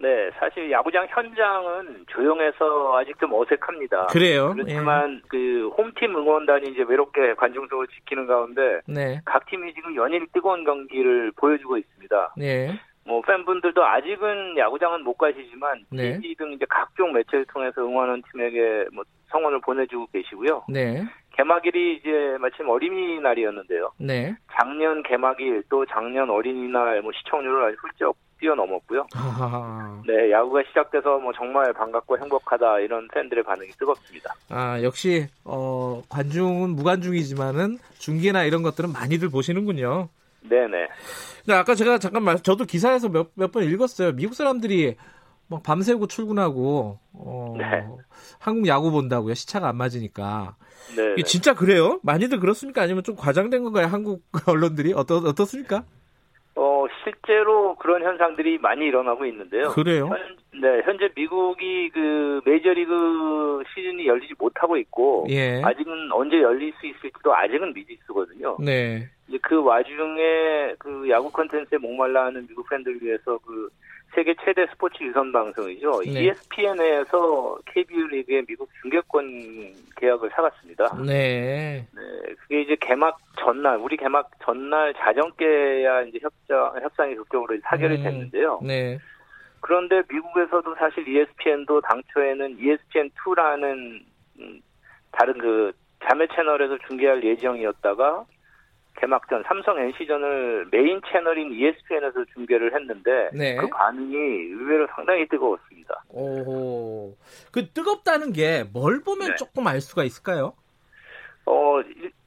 네, 사실 야구장 현장은 조용해서 아직 좀 어색합니다. 그래요. 그렇지만 예. 그 홈팀 응원단이 이제 외롭게 관중석을 지키는 가운데 네. 각 팀이 지금 연일 뜨거운 경기를 보여주고 있습니다. 네. 뭐 팬분들도 아직은 야구장은 못 가시지만 네. TV 등 이제 각종 매체를 통해서 응원하는 팀에게 뭐 성원을 보내주고 계시고요. 네. 개막일이 이제 마침 어린이날이었는데요. 네. 작년 개막일 또 작년 어린이날 뭐 시청률을 아주 훌쩍 뛰어넘었고요. 아하. 네, 야구가 시작돼서 뭐 정말 반갑고 행복하다 이런 팬들의 반응이 뜨겁습니다. 아, 역시 어 관중은 무관중이지만은 중계나 이런 것들은 많이들 보시는군요. 네네. 네, 아까 제가 잠깐 말, 저도 기사에서 몇 몇 번 읽었어요. 미국 사람들이 막 밤새고 출근하고 어, 네. 한국 야구 본다고요. 시차가 안 맞으니까. 네. 진짜 그래요? 많이들 그렇습니까? 아니면 좀 과장된 건가요? 한국 언론들이 어떠 어떻습니까? 어 실제로 그런 현상들이 많이 일어나고 있는데요. 그래요? 현, 네, 현재 미국이 그 메이저리그 시즌이 열리지 못하고 있고 예. 아직은 언제 열릴 수 있을지도 아직은 미지수거든요. 네. 이제 그 와중에 그 야구 컨텐츠에 목말라 하는 미국 팬들 위해서 그 세계 최대 스포츠 유선 방송이죠. 네. ESPN에서 KBO 리그의 미국 중계권 계약을 사갔습니다. 네. 네. 그게 이제 개막 전날, 우리 개막 전날 자정께야 이제 협정, 협상이 극적으로 사결이 음, 됐는데요. 네. 그런데 미국에서도 사실 ESPN도 당초에는 ESPN2라는 음, 다른 그 자매 채널에서 중계할 예정이었다가 개막전 삼성 NC전을 메인 채널인 ESPN에서 중계를 했는데 네. 그 반응이 의외로 상당히 뜨거웠습니다. 오, 그 뜨겁다는 게 뭘 보면 네. 조금 알 수가 있을까요? 어,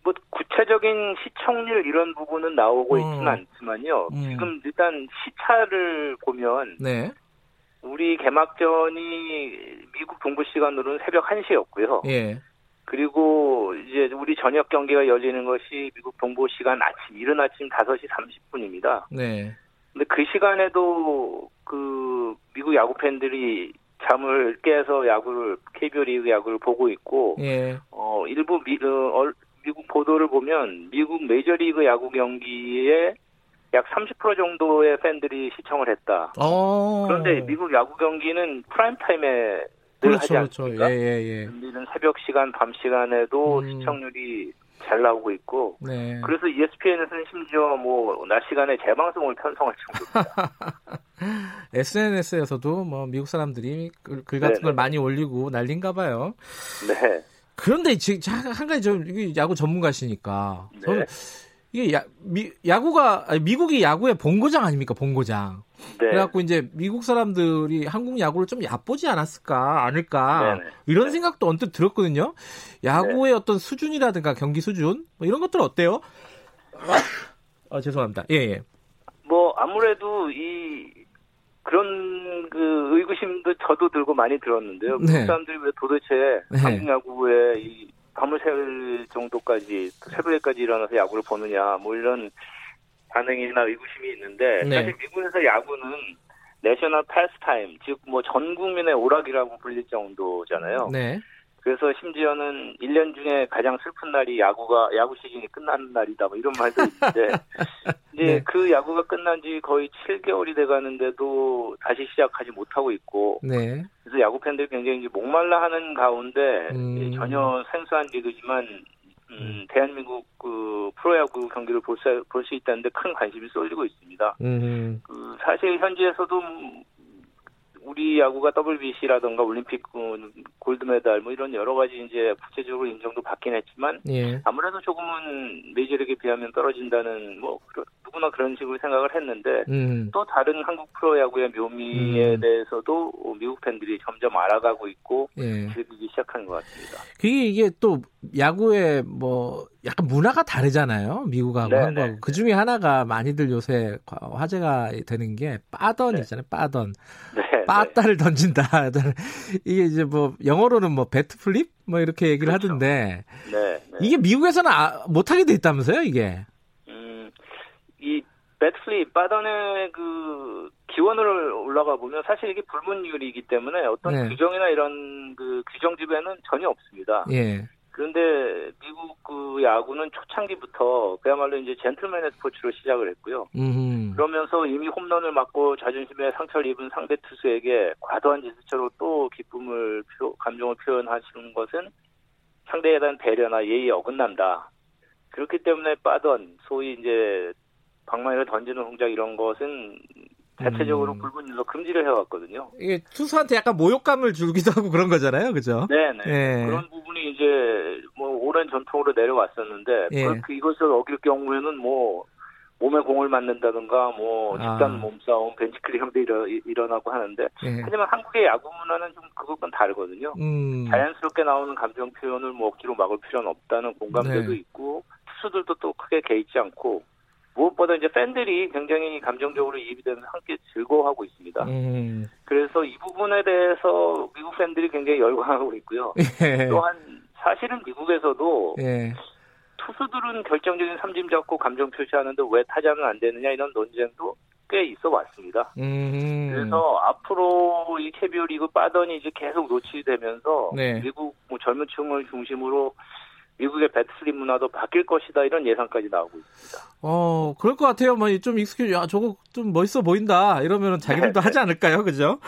뭐 구체적인 시청률 이런 부분은 나오고 음. 있지는 않지만요. 음. 지금 일단 시차를 보면 네. 우리 개막전이 미국 동부 시간으로는 새벽 1시였고요. 예. 그리고 이제 우리 저녁 경기가 열리는 것이 미국 동부 시간 아침 이른 아침 5시 30분입니다. 네. 근데 그 시간에도 그 미국 야구 팬들이 잠을 깨서 야구를 KBO 리그 야구를 보고 있고 예. 어 일부 미, 어, 미국 보도를 보면 미국 메이저리그 야구 경기에 약 30% 정도의 팬들이 시청을 했다. 오. 어. 그런데 미국 야구 경기는 프라임 타임에 그렇죠, 그렇죠. 예, 예, 예. 경기는 새벽 시간, 밤 시간에도 음. 시청률이 잘 나오고 있고 네. 그래서 ESPN에서는 심지어 뭐 낮 시간에 재방송을 편성할 정도입니다. SNS에서도 뭐 미국 사람들이 글, 글 같은 네네. 걸 많이 올리고 난린가 봐요. 네. 그런데 지금 한 가지 좀 야구 전문가시니까 네. 저는 이게 야, 미, 야구가 아니, 미국이 야구의 본고장 아닙니까 본고장. 네. 그래갖고 이제 미국 사람들이 한국 야구를 좀 얕보지 않았을까 않을까 네네. 이런 네. 생각도 언뜻 들었거든요. 야구의 네. 어떤 수준이라든가 경기 수준 뭐 이런 것들 은 어때요? 아 죄송합니다. 예 예. 뭐 아무래도 이 그런 그 의구심도 저도 들고 많이 들었는데요. 네. 사람들이 왜 도대체 네. 한국 야구의 이 밤을 새 정도까지 새벽에까지 일어나서 야구를 보느냐 뭐 이런 반응이나 의구심이 있는데 네. 사실 미국에서 야구는 national pastime 즉 뭐 전 국민의 오락이라고 불릴 정도잖아요. 네. 그래서 심지어는 1년 중에 가장 슬픈 날이 야구가 야구 시즌이 끝나는 날이다 뭐 이런 말도 있는데 이제 네. 그 야구가 끝난 지 거의 7개월이 돼 가는데도 다시 시작하지 못하고 있고 네. 그래서 야구 팬들이 굉장히 목말라 하는 가운데 음. 전혀 생소한 리그지만 음, 대한민국 그 프로야구 경기를 볼 수 볼 수 있다는데 큰 관심이 쏠리고 있습니다. 음. 그 사실 현지에서도 우리 야구가 WBC라던가 올림픽 골드메달 뭐 이런 여러 가지 이제 국제적으로 인정도 받긴 했지만 예. 아무래도 조금은 메이저리그에 비하면 떨어진다는 뭐 누구나 그런 식으로 생각을 했는데 음. 또 다른 한국 프로야구의 묘미에 음. 대해서도 미국 팬들이 점점 알아가고 있고 예. 즐기기 시작한 것 같습니다. 그게 이게 또 야구의 뭐 약간 문화가 다르잖아요. 미국하고 네, 한국하고 네. 그 중에 하나가 많이들 요새 화제가 되는 게 빠던 네. 있잖아요. 빠던 네, 빠따를 네. 던진다. 이게 이제 뭐 영어로는 뭐 bat flip 뭐 이렇게 얘기를 그렇죠. 하던데 네, 이게 미국에서는 아, 못 하게 돼 있다면서요, 이게? 이 배트플립 빠던의 그 기원을 올라가 보면 사실 이게 불문율이기 때문에 어떤 네. 규정이나 이런 그 규정 집에는 전혀 없습니다. 예. 그런데 미국 그 야구는 초창기부터 그야말로 이제 젠틀맨의 스포츠로 시작을 했고요. 음흠. 그러면서 이미 홈런을 맞고 자존심에 상처를 입은 상대 투수에게 과도한 제스처로 또 기쁨을 표, 감정을 표현하시는 것은 상대에 대한 배려나 예의에 어긋난다. 그렇기 때문에 빠던 소위 이제 방망이를 던지는 동작 이런 것은 자체적으로 음. 불분율로 금지를 해왔거든요. 이게 투수한테 약간 모욕감을 주기도 하고 그런 거잖아요, 그죠? 네네. 예. 그런 부분이 이제 뭐 오랜 전통으로 내려왔었는데 예. 그 이것을 어길 경우에는 뭐 몸에 공을 맞는다든가 뭐 아. 집단 아. 몸싸움, 벤치클리형도 일어, 일어나고 하는데 예. 하지만 한국의 야구 문화는 좀 그것과는 다르거든요. 음. 자연스럽게 나오는 감정 표현을 뭐 억지로 막을 필요는 없다는 공감대도 네. 있고 투수들도 또 크게 개의치 않고 무엇보다 이제 팬들이 굉장히 감정적으로 이입이 되면서 함께 즐거워하고 있습니다. 음. 그래서 이 부분에 대해서 미국 팬들이 굉장히 열광하고 있고요. 예. 또한 사실은 미국에서도 예. 투수들은 결정적인 삼진 잡고 감정 표시하는데 왜 타자는 안 되느냐 이런 논쟁도 꽤 있어 왔습니다. 음. 그래서 앞으로 이 KBO 리그 빠더니 이제 계속 노출되면서 네. 미국 뭐 젊은 층을 중심으로 미국의 배트슬립 문화도 바뀔 것이다 이런 예상까지 나오고 있습니다. 어, 그럴 것 같아요. 뭐좀 익숙해, 야 저거 좀 멋있어 보인다 이러면 자기들도 네. 하지 않을까요, 그죠?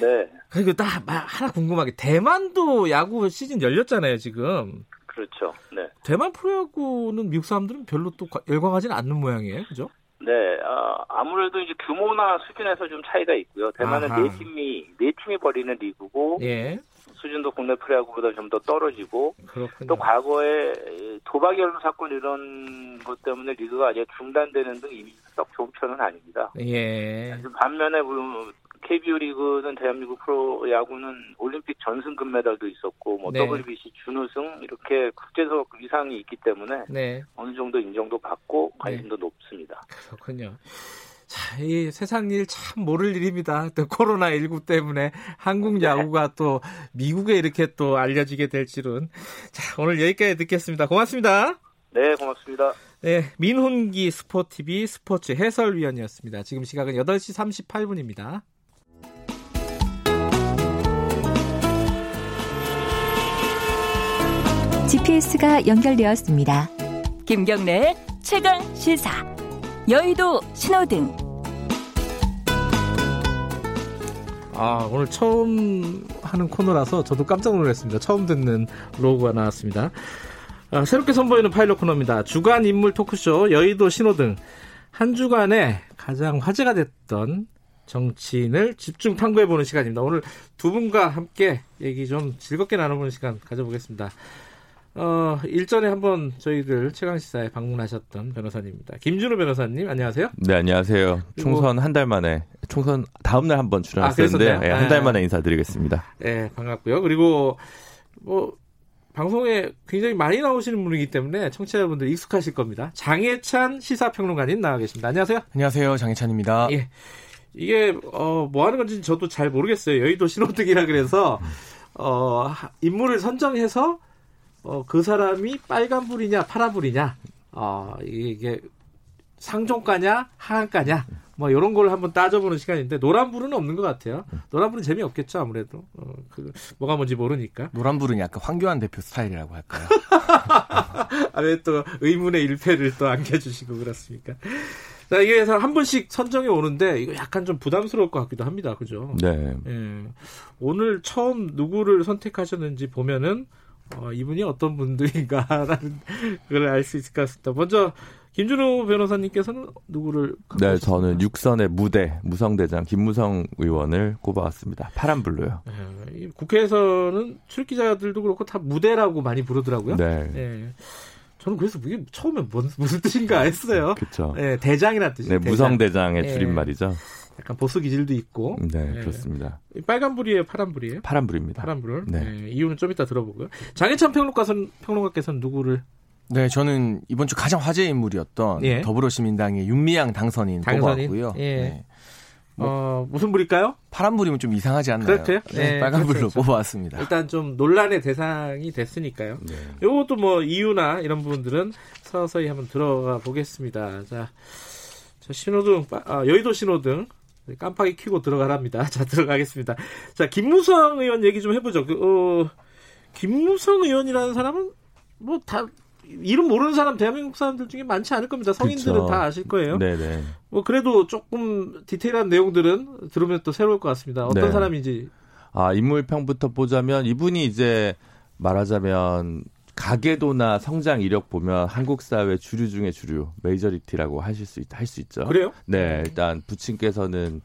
네. 그리고 딱 하나 궁금하게 대만도 야구 시즌 열렸잖아요 지금. 그렇죠. 네. 대만 프로야구는 미국 사람들은 별로 또 열광하지는 않는 모양이에요, 그죠? 네, 아, 아무래도 이제 규모나 수준에서 좀 차이가 있고요. 대만은 아하. 네 팀이 네 팀이 벌이는 리그고, 예. 수준도 국내 프로야구보다 좀 더 떨어지고 그렇군요. 또 과거에 도박 연루 사건 이런 것 때문에 리그가 아직 중단되는 등 이미 썩 좋은 편은 아닙니다. 예. 반면에 KBO 리그는 대한민국 프로 야구는 올림픽 전승 금메달도 있었고 뭐 네. WBC 준우승 이렇게 국제적 위상이 있기 때문에 네. 어느 정도 인정도 받고 관심도 네. 높습니다. 그렇군요. 자, 이 세상 일 참 모를 일입니다. 또 코로나 19 때문에 한국 네. 야구가 또 미국에 이렇게 또 알려지게 될 줄은. 자, 오늘 여기까지 듣겠습니다. 고맙습니다. 네, 고맙습니다. 네, 민훈기 스포티비 스포츠 해설위원이었습니다. 지금 시각은 8시 38분입니다. GPS가 연결되었습니다. 김경래 최강 시사. 여의도 신호등. 아, 오늘 처음 하는 코너라서 저도 깜짝 놀랐습니다. 처음 듣는 로고가 나왔습니다. 아, 새롭게 선보이는 파일럿 코너입니다. 주간 인물 토크쇼 여의도 신호등 한 주간에 가장 화제가 됐던 정치인을 집중 탐구해보는 시간입니다. 오늘 두 분과 함께 얘기 좀 즐겁게 나눠보는 시간 가져보겠습니다. 어, 일전에 한번 저희들 최강 시사에 방문하셨던 변호사님입니다. 김준호 변호사님, 안녕하세요. 네, 안녕하세요. 총선 한 달 만에, 총선 다음 날 한번 출연했었는데, 아, 네, 한달 만에 인사드리겠습니다. 네, 반갑고요. 그리고, 뭐, 방송에 굉장히 많이 나오시는 분이기 때문에 청취자분들 익숙하실 겁니다. 장혜찬 시사평론가님 나와 계십니다. 안녕하세요. 안녕하세요. 장혜찬입니다. 예. 이게, 어, 뭐 하는 건지 저도 잘 모르겠어요. 여의도 신호등이라 그래서, 어, 인물을 선정해서 어, 그 사람이 빨간불이냐 파란불이냐 어, 이게 상종가냐 하한가냐 뭐 이런 걸 한번 따져보는 시간인데 노란불은 없는 것 같아요. 노란불은 재미없겠죠 아무래도 어, 그 뭐가 뭔지 모르니까. 노란불은 약간 황교안 대표 스타일이라고 할까요? 아왜 또 의문의 일패를 또 안겨주시고 그렇습니까? 자 이게 한 분씩 선정이 오는데 이거 약간 좀 부담스러울 것 같기도 합니다. 그죠? 네. 예. 오늘 처음 누구를 선택하셨는지 보면은 어, 이분이 어떤 분들인가라는 걸 알 수 있을 것 같습니다. 먼저 김준호 변호사님께서는 누구를? 네, 저는 육선의 무대 무성대장 김무성 의원을 꼽아왔습니다. 파란불로요. 네, 국회에서는 출기자들도 그렇고 다 무대라고 많이 부르더라고요. 네. 네. 저는 그래서 이게 처음에 뭔, 무슨 뜻인가 했어요. 그렇죠. 네, 대장이라는 뜻이에요. 네, 무성대장의 네. 줄임말이죠. 약간 보수 기질도 있고. 네, 네. 그렇습니다. 빨간불이에요, 파란불이에요? 파란불입니다. 파란불. 네. 네. 이유는 좀 이따 들어보고요. 장혜찬 평론가선 평론가께서는 누구를? 네, 저는 이번 주 가장 화제 인물이었던 예. 더불어시민당의 윤미향 당선인, 당선인? 뽑았고요. 예. 네. 뭐, 어, 무슨 불일까요? 파란불이면 좀 이상하지 않나요? 그렇죠. 네, 네 빨간불로 그렇죠. 뽑아왔습니다. 일단 좀 논란의 대상이 됐으니까요. 네. 요것도 뭐 이유나 이런 부분들은 서서히 한번 들어가 보겠습니다. 자, 자 신호등, 아, 여의도 신호등 깜빡이 켜고 들어가랍니다. 자, 들어가겠습니다. 자, 김무성 의원 얘기 좀 해보죠. 그, 어, 김무성 의원이라는 사람은 뭐 다 이름 모르는 사람 대한민국 사람들 중에 많지 않을 겁니다. 성인들은 그쵸. 다 아실 거예요. 네네. 뭐 그래도 조금 디테일한 내용들은 들으면 또 새로울 것 같습니다. 어떤 네. 사람인지. 아 인물평부터 보자면 이분이 이제 말하자면 가계도나 성장 이력 보면 한국 사회 주류 중에 주류 메이저리티라고 하실 수 있, 할수 있죠. 그래요? 네, 일단 부친께서는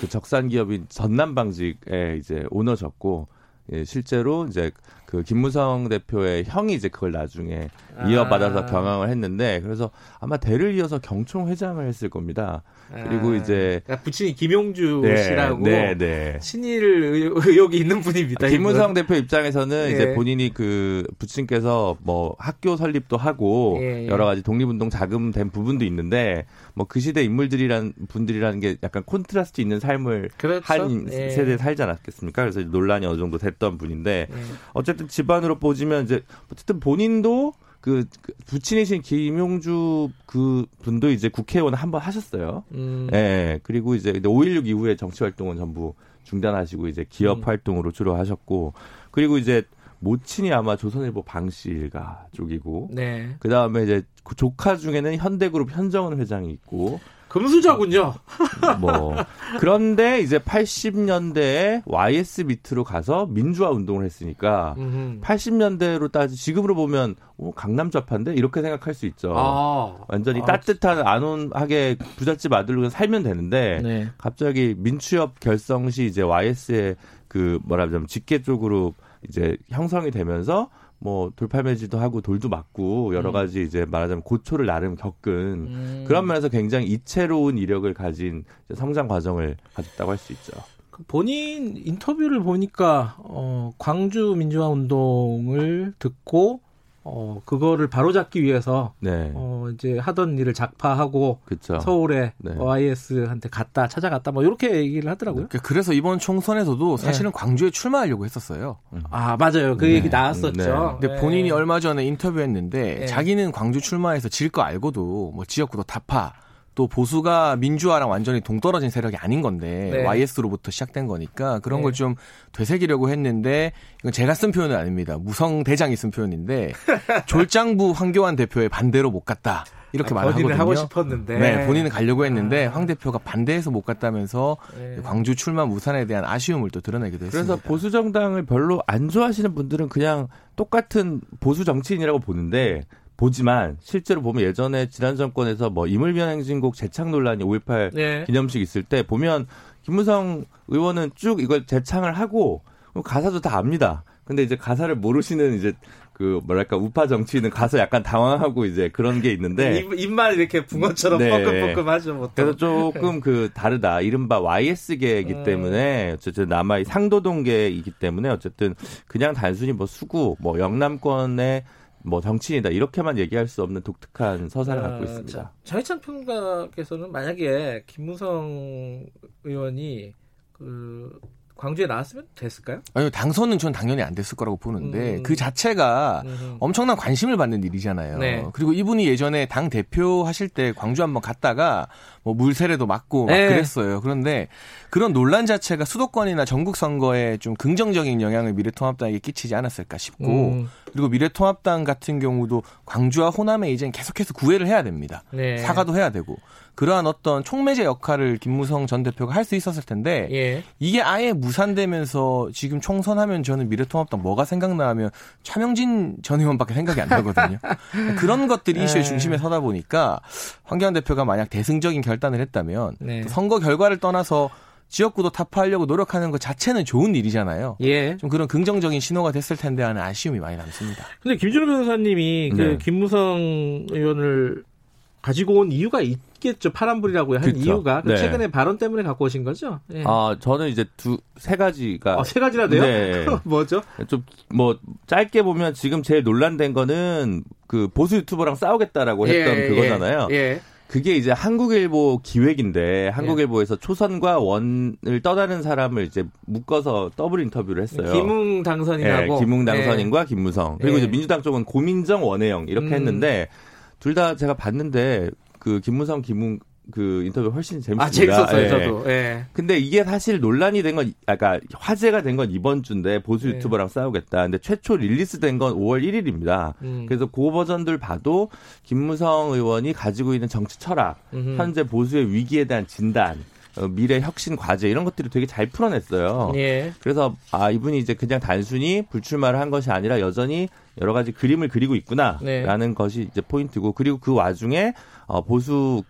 그 적산 기업인 전남 방직에 이제 오너셨고 예, 실제로 이제 그 김무성 대표의 형이 이제 그걸 나중에 이어받아서 아. 경영을 했는데 그래서 아마 대를 이어서 경총 회장을 했을 겁니다. 그리고 아. 이제 그러니까 부친이 김용주 네, 씨라고 네, 네. 친일 의혹이 있는 분입니다. 김무성 이건. 대표 입장에서는 네. 이제 본인이 그 부친께서 뭐 학교 설립도 하고 예, 예. 여러 가지 독립운동 자금된 부분도 있는데 뭐 그 시대 인물들이란 분들이라는 게 약간 콘트라스트 있는 삶을 그렇죠. 한 예. 세대 살지 않았겠습니까? 그래서 논란이 어느 정도 됐던 분인데 예. 어쨌든 집안으로 보지면 이제 어쨌든 본인도 그, 그 부친이신 김용주 그 분도 이제 국회의원 한 번 하셨어요. 음. 예. 그리고 이제 5.16 이후에 정치 활동은 전부 중단하시고 이제 기업 음. 활동으로 주로 하셨고 그리고 이제 모친이 아마 조선일보 방실가 쪽이고 네. 그다음에 이제 그 조카 중에는 현대그룹 현정은 회장이 있고 금수저군요. 뭐 그런데 이제 80년대에 YS 밑으로 가서 민주화 운동을 했으니까 음흠. 80년대로 따지 지금으로 보면 어, 강남 좌파인데 이렇게 생각할 수 있죠. 아. 완전히 아, 따뜻한 안온하게 부잣집 아들로 살면 되는데 네. 갑자기 민추협 결성 시 이제 YS의 그 뭐라 하자면 직계 쪽으로 이제 형성이 되면서 뭐 돌팔매질도 하고 돌도 맞고 여러 음. 가지 이제 말하자면 고초를 나름 겪은 음. 그런 면에서 굉장히 이채로운 이력을 가진 성장 과정을 가졌다고 할 수 있죠. 그 본인 인터뷰를 보니까 어 광주 민주화 운동을 듣고 어 그거를 바로잡기 위해서 네. 어 이제 하던 일을 작파하고 그쵸. 서울에 네. YS한테 갔다 찾아갔다 뭐 이렇게 얘기를 하더라고요. 네. 그래서 이번 총선에서도 사실은 네. 광주에 출마하려고 했었어요. 음. 아 맞아요, 그 얘기 네. 나왔었죠. 네. 근데 본인이 얼마 전에 인터뷰했는데 자기는 광주 출마해서 질 거 알고도 뭐 지역구도 다파 또 보수가 민주화랑 완전히 동떨어진 세력이 아닌 건데 네. YS로부터 시작된 거니까 그런 네. 걸좀 되새기려고 했는데 이건 제가 쓴 표현은 아닙니다. 무성 대장이 쓴 표현인데 졸장부 황교안 대표의 반대로 못 갔다. 이렇게 아, 말하거든요. 하고 싶었는데. 네, 본인은 가려고 했는데 아. 황 대표가 반대해서 못 갔다면서 네. 광주 출마 무산에 대한 아쉬움을 또 드러내기도 했습니다. 그래서 보수 정당을 별로 안 좋아하시는 분들은 그냥 똑같은 보수 정치인이라고 보는데 보지만 실제로 보면 예전에 지난 정권에서 뭐 이물변 행진곡 재창 논란이 5.18 네. 기념식 있을 때 보면 김무성 의원은 쭉 이걸 재창을 하고 가사도 다 압니다. 근데 이제 가사를 모르시는 이제 그 뭐랄까 우파 정치인은 가서 약간 당황하고 이제 그런 게 있는데 입, 입만 이렇게 붕어처럼 네. 뻐끔뻐끔하죠. 보통. 그래서 조금 그 다르다. 이른바 YS계이기 음. 때문에 어쨌든 남아의 상도동계이기 때문에 어쨌든 그냥 단순히 뭐 수구 뭐 영남권의 뭐 정치인이다 이렇게만 얘기할 수 없는 독특한 서사를 아, 갖고 있습니다. 장희찬 평가께서는 만약에 김무성 의원이 그 광주에 나왔으면 됐을까요? 아니요, 당선은 전 당연히 안 됐을 거라고 보는데 음. 그 자체가 음. 엄청난 관심을 받는 일이잖아요. 네. 그리고 이분이 예전에 당 대표 하실 때 광주 한번 갔다가 뭐 물세례도 맞고 막 네. 그랬어요. 그런데 그런 논란 자체가 수도권이나 전국 선거에 좀 긍정적인 영향을 미래통합당에게 끼치지 않았을까 싶고 음. 그리고 미래통합당 같은 경우도 광주와 호남에 이제 계속해서 구애를 해야 됩니다. 네. 사과도 해야 되고 그러한 어떤 총매제 역할을 김무성 전 대표가 할 수 있었을 텐데 예. 이게 아예 무산되면서 지금 총선하면 저는 미래통합당 뭐가 생각나면 차명진 전 의원밖에 생각이 안 나거든요. 그런 것들이 이슈의 예. 중심에 서다 보니까 황교안 대표가 만약 대승적인 결단을 했다면 네. 선거 결과를 떠나서 지역구도 타파하려고 노력하는 것 자체는 좋은 일이잖아요. 예. 좀 그런 긍정적인 신호가 됐을 텐데 하는 아쉬움이 많이 남습니다. 근데 김준호 변호사님이 그 네. 그 김무성 의원을 가지고 온 이유가 있겠죠. 파란불이라고 한 그쵸. 이유가 그 네. 최근에 발언 때문에 갖고 오신 거죠? 예. 아 저는 이제 두 세 가지가 아, 세 가지나 돼요? 네. 뭐죠? 좀 뭐 짧게 보면 지금 제일 논란된 거는 그 보수 유튜버랑 싸우겠다라고 했던 예, 그거잖아요. 예. 예. 그게 이제 한국일보 기획인데 한국일보에서 예. 초선과 원을 떠나는 사람을 이제 묶어서 더블 인터뷰를 했어요. 김웅 당선인하고 예, 김웅 당선인과 예. 김무성 그리고 이제 민주당 쪽은 고민정 원혜영 이렇게 음. 했는데 둘 다 제가 봤는데 그 김무성 김웅 그 인터뷰 훨씬 재밌습니다. 아, 재밌었어요, 예. 저도. 예. 근데 이게 사실 논란이 된 건, 아까 그러니까 화제가 된 건 이번 주인데 보수 예. 유튜버랑 예. 싸우겠다. 근데 최초 release 된 건 5월 1일입니다. 음. 그래서 그 버전들 봐도 김무성 의원이 가지고 있는 정치 철학, 음흠. 현재 보수의 위기에 대한 진단, 어, 미래 혁신 과제 이런 것들을 되게 잘 풀어냈어요. 예. 그래서 아 이분이 이제 그냥 단순히 불출마를 한 것이 아니라 여전히 여러 가지 그림을 그리고 있구나라는 네. 것이 이제 포인트고 그리고 그 와중에 어, 보수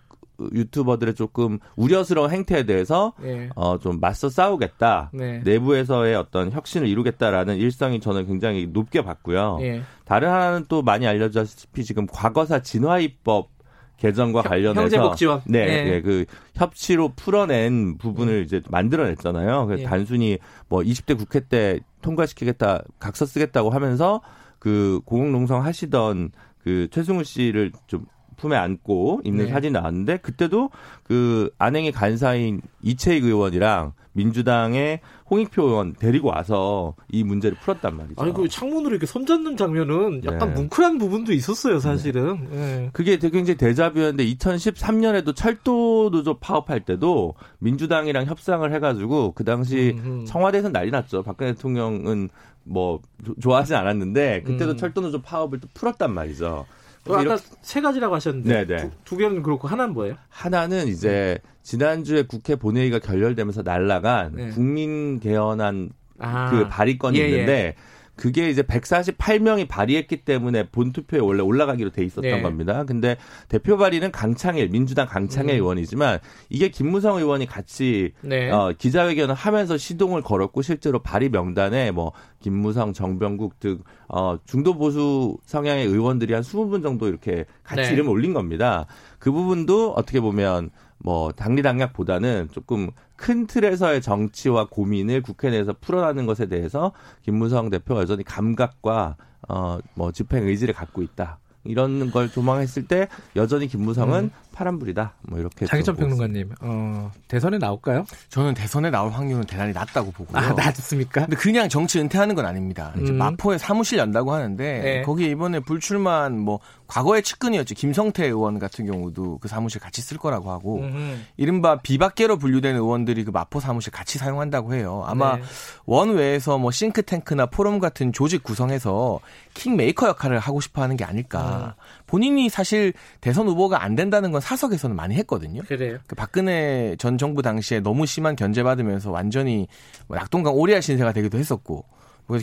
유튜버들의 조금 우려스러운 행태에 대해서 네. 어 좀 맞서 싸우겠다 네. 내부에서의 어떤 혁신을 이루겠다라는 일성이 저는 굉장히 높게 봤고요. 네. 다른 하나는 또 많이 알려졌다시피 지금 과거사 진화입법 개정과 관련해서 형제복지원 네, 네. 네, 그 협치로 풀어낸 부분을 이제 만들어냈잖아요. 그래서 네. 단순히 뭐 20대 국회 때 통과시키겠다, 각서 쓰겠다고 하면서 그 공공농성 하시던 그 최승우 씨를 좀 품에 안고 있는 네. 사진이 나왔는데 그때도 그 안행의 간사인 이채익 의원이랑 민주당의 홍익표 의원 데리고 와서 이 문제를 풀었단 말이죠. 아니 그 창문으로 이렇게 손잡는 장면은 약간 네. 뭉클한 부분도 있었어요, 사실은. 네. 네. 그게 되게 굉장히 대자뷰였는데 2013년에도 철도 노조 파업할 때도 민주당이랑 협상을 해가지고 그 당시 음흠. 청와대에서 난리 났죠. 박근혜 대통령은 뭐 좋아하지 않았는데 그때도 음. 철도 노조 파업을 또 풀었단 말이죠. 아까 이렇게... 세 가지라고 하셨는데 네네. 두, 두, 개는 그렇고 하나는 뭐예요? 하나는 이제 지난주에 국회 본회의가 결렬되면서 날라간 네. 국민 개헌안 아. 그 발의건이 예, 있는데 예. 그게 이제 148명이 발의했기 때문에 본 투표에 원래 올라가기로 돼 있었던 네. 겁니다. 근데 대표 발의는 강창일 민주당 강창일 음. 의원이지만 이게 김무성 의원이 같이 네. 어, 기자회견을 하면서 시동을 걸었고 실제로 발의 명단에 뭐 김무성, 정병국 등 어, 중도 보수 성향의 의원들이 한 20분 정도 이렇게 같이 네. 이름을 올린 겁니다. 그 부분도 어떻게 보면 뭐 당리당략보다는 조금 큰 틀에서의 정치와 고민을 국회 내에서 풀어나는 것에 대해서 김무성 대표가 여전히 감각과 어 뭐 집행 의지를 갖고 있다. 이런 걸 조망했을 때 여전히 김무성은 음. 파란불이다. 뭐 이렇게 장희천 평론가님, 어, 대선에 나올까요? 저는 대선에 나올 확률은 대단히 낮다고 보고요. 아, 낮습니까? 근데 그냥 정치 은퇴하는 건 아닙니다. 음. 이제 마포에 사무실 연다고 하는데 네. 거기 이번에 불출마한 뭐 과거의 측근이었죠. 김성태 의원 같은 경우도 그 사무실 같이 쓸 거라고 하고 음흠. 이른바 비박계로 분류된 의원들이 그 마포 사무실 같이 사용한다고 해요. 아마 네. 원외에서 뭐 싱크탱크나 포럼 같은 조직 구성해서 킹메이커 역할을 하고 싶어 하는 게 아닐까. 음. 본인이 사실 대선 후보가 안 된다는 건 사석에서는 많이 했거든요. 그래요. 그 박근혜 전 정부 당시에 너무 심한 견제받으면서 완전히 뭐 낙동강 오리알 신세가 되기도 했었고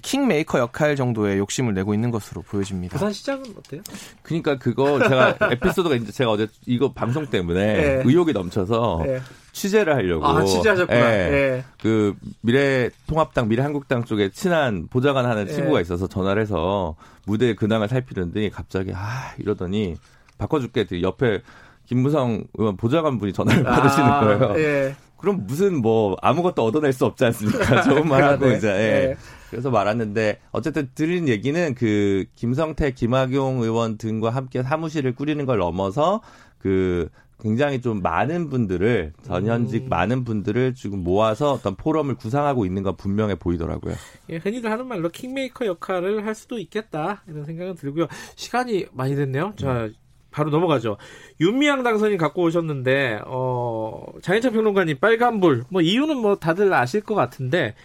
킹메이커 역할 정도의 욕심을 내고 있는 것으로 보여집니다. 부산시장은 어때요? 그러니까 그거 제가 에피소드가 이제 제가 어제 이거 방송 때문에 네. 의욕이 넘쳐서 네. 취재를 하려고 아 취재하셨구나. 예. 네. 그 미래통합당 미래한국당 쪽에 친한 보좌관 하는 네. 친구가 있어서 전화를 해서 무대 근황을 살피는데 갑자기 아 이러더니 바꿔줄게 옆에 김무성 의원 보좌관 분이 전화를 아, 받으시는 거예요. 예. 그럼 무슨 뭐 아무것도 얻어낼 수 없지 않습니까? 좋은 말하고 이제 예. 예. 그래서 말았는데 어쨌든 들은 얘기는 그 김성태, 김학용 의원 등과 함께 사무실을 꾸리는 걸 넘어서 그 굉장히 좀 많은 분들을 전현직 음. 많은 분들을 지금 모아서 어떤 포럼을 구상하고 있는 건 분명해 보이더라고요. 예, 흔히들 하는 말로 킹메이커 역할을 할 수도 있겠다 이런 생각은 들고요. 시간이 많이 됐네요. 자 음. 바로 넘어가죠. 윤미향 당선인 갖고 오셨는데 어 장혜찬 평론가님 빨간불 뭐 이유는 뭐 다들 아실 것 같은데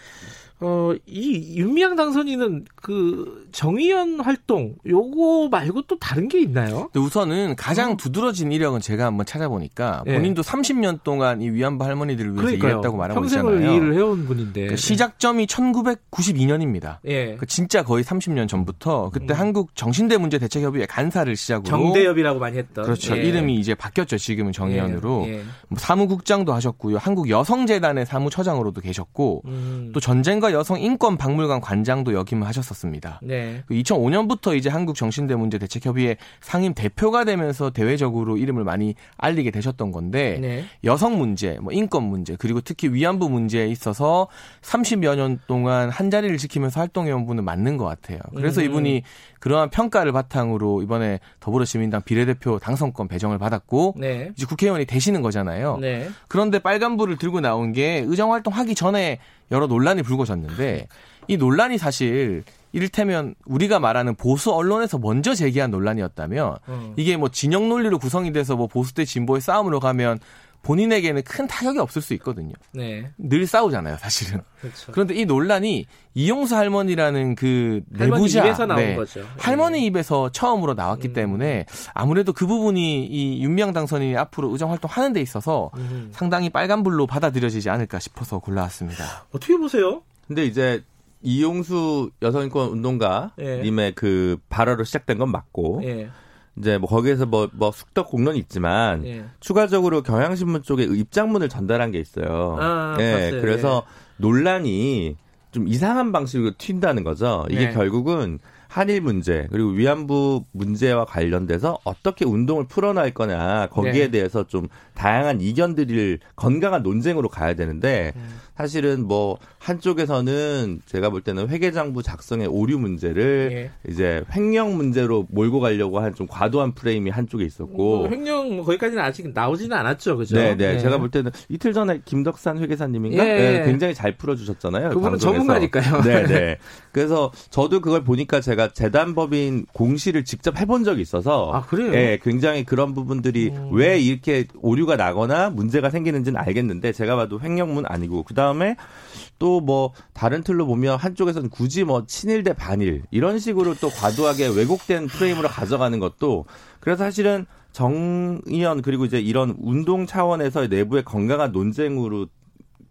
어, 이 윤미향 당선인은 그 정의연 활동 요거 말고 또 다른 게 있나요? 우선은 가장 어. 두드러진 이력은 제가 한번 찾아보니까 네. 본인도 30년 동안 이 위안부 할머니들을 위해서 그러니까요. 일했다고 말하고 평생을 있잖아요. 일을 해온 분인데 그 시작점이 1992년입니다. 예. 그 진짜 거의 30년 전부터 그때 음. 한국 정신대 문제 대책협의회 간사를 시작으로 정대협이라고 많이 했던 그렇죠. 예. 이름이 이제 바뀌었죠. 지금은 정의연으로 예. 예. 뭐 사무국장도 하셨고요. 한국 여성재단의 사무처장으로도 계셨고 음. 또 전쟁과 여성과 여성 인권 박물관 관장도 역임을 하셨었습니다. 네. 2005년부터 그 이제 한국 정신대 문제 대책협의회 상임 대표가 되면서 대외적으로 이름을 많이 알리게 되셨던 건데 네. 여성 문제, 뭐 인권 문제, 그리고 특히 위안부 문제에 있어서 30여 년 동안 한 자리를 지키면서 활동해온 분은 맞는 것 같아요. 그래서 음. 이분이 그러한 평가를 바탕으로 이번에 더불어시민당 비례대표 당선권 배정을 받았고 네. 이제 국회의원이 되시는 거잖아요. 네. 그런데 빨간불을 들고 나온 게 의정 활동 하기 전에 여러 논란이 불거졌는데 이 논란이 사실 이를테면 우리가 말하는 보수 언론에서 먼저 제기한 논란이었다면 음. 이게 뭐 진영 논리로 구성이 돼서 뭐 보수 대 진보의 싸움으로 가면 본인에게는 큰 타격이 없을 수 있거든요. 네. 늘 싸우잖아요, 사실은. 그렇죠. 그런데 이 논란이 이용수 할머니라는 그 내부자 입에서 나온 네. 거죠. 할머니 네. 입에서 처음으로 나왔기 음. 때문에 아무래도 그 부분이 이 윤미향 당선인이 앞으로 의정 활동하는 데 있어서 음. 상당히 빨간불로 받아들여지지 않을까 싶어서 골라왔습니다. 어떻게 보세요? 근데 이제 이용수 여성인권 운동가 님의 예. 그 발언으로 시작된 건 맞고 예. 이제 뭐 거기에서 뭐, 뭐 숙덕 공론이 있지만 예. 추가적으로 경향신문 쪽에 입장문을 전달한 게 있어요. 아, 예. 그래서 예. 논란이 좀 이상한 방식으로 튄다는 거죠. 이게 네. 결국은 한일 문제 그리고 위안부 문제와 관련돼서 어떻게 운동을 풀어나갈 거냐 거기에 네. 대해서 좀 다양한 이견들을 건강한 논쟁으로 가야 되는데 음. 사실은 뭐 한쪽에서는 제가 볼 때는 회계장부 작성의 오류 문제를 예. 이제 횡령 문제로 몰고 가려고 한 좀 과도한 프레임이 한쪽에 있었고 뭐 횡령 거기까지는 아직 나오지는 않았죠, 그죠? 네, 네. 네. 제가 볼 때는 이틀 전에 김덕산 회계사님인가 예. 네, 굉장히 잘 풀어주셨잖아요. 그분은 전문가니까요. 네, 네. 그래서 저도 그걸 보니까 제가 재단법인 공시를 직접 해본 적이 있어서 아 그래요? 네, 굉장히 그런 부분들이 음. 왜 이렇게 오류가 나거나 문제가 생기는지는 알겠는데 제가 봐도 횡령문 아니고 그 다음에 또 뭐 다른 틀로 보면 한쪽에서는 굳이 뭐 친일 대 반일 이런 식으로 또 과도하게 왜곡된 프레임으로 가져가는 것도 그래서 사실은 정의연 그리고 이제 이런 운동 차원에서 내부의 건강한 논쟁으로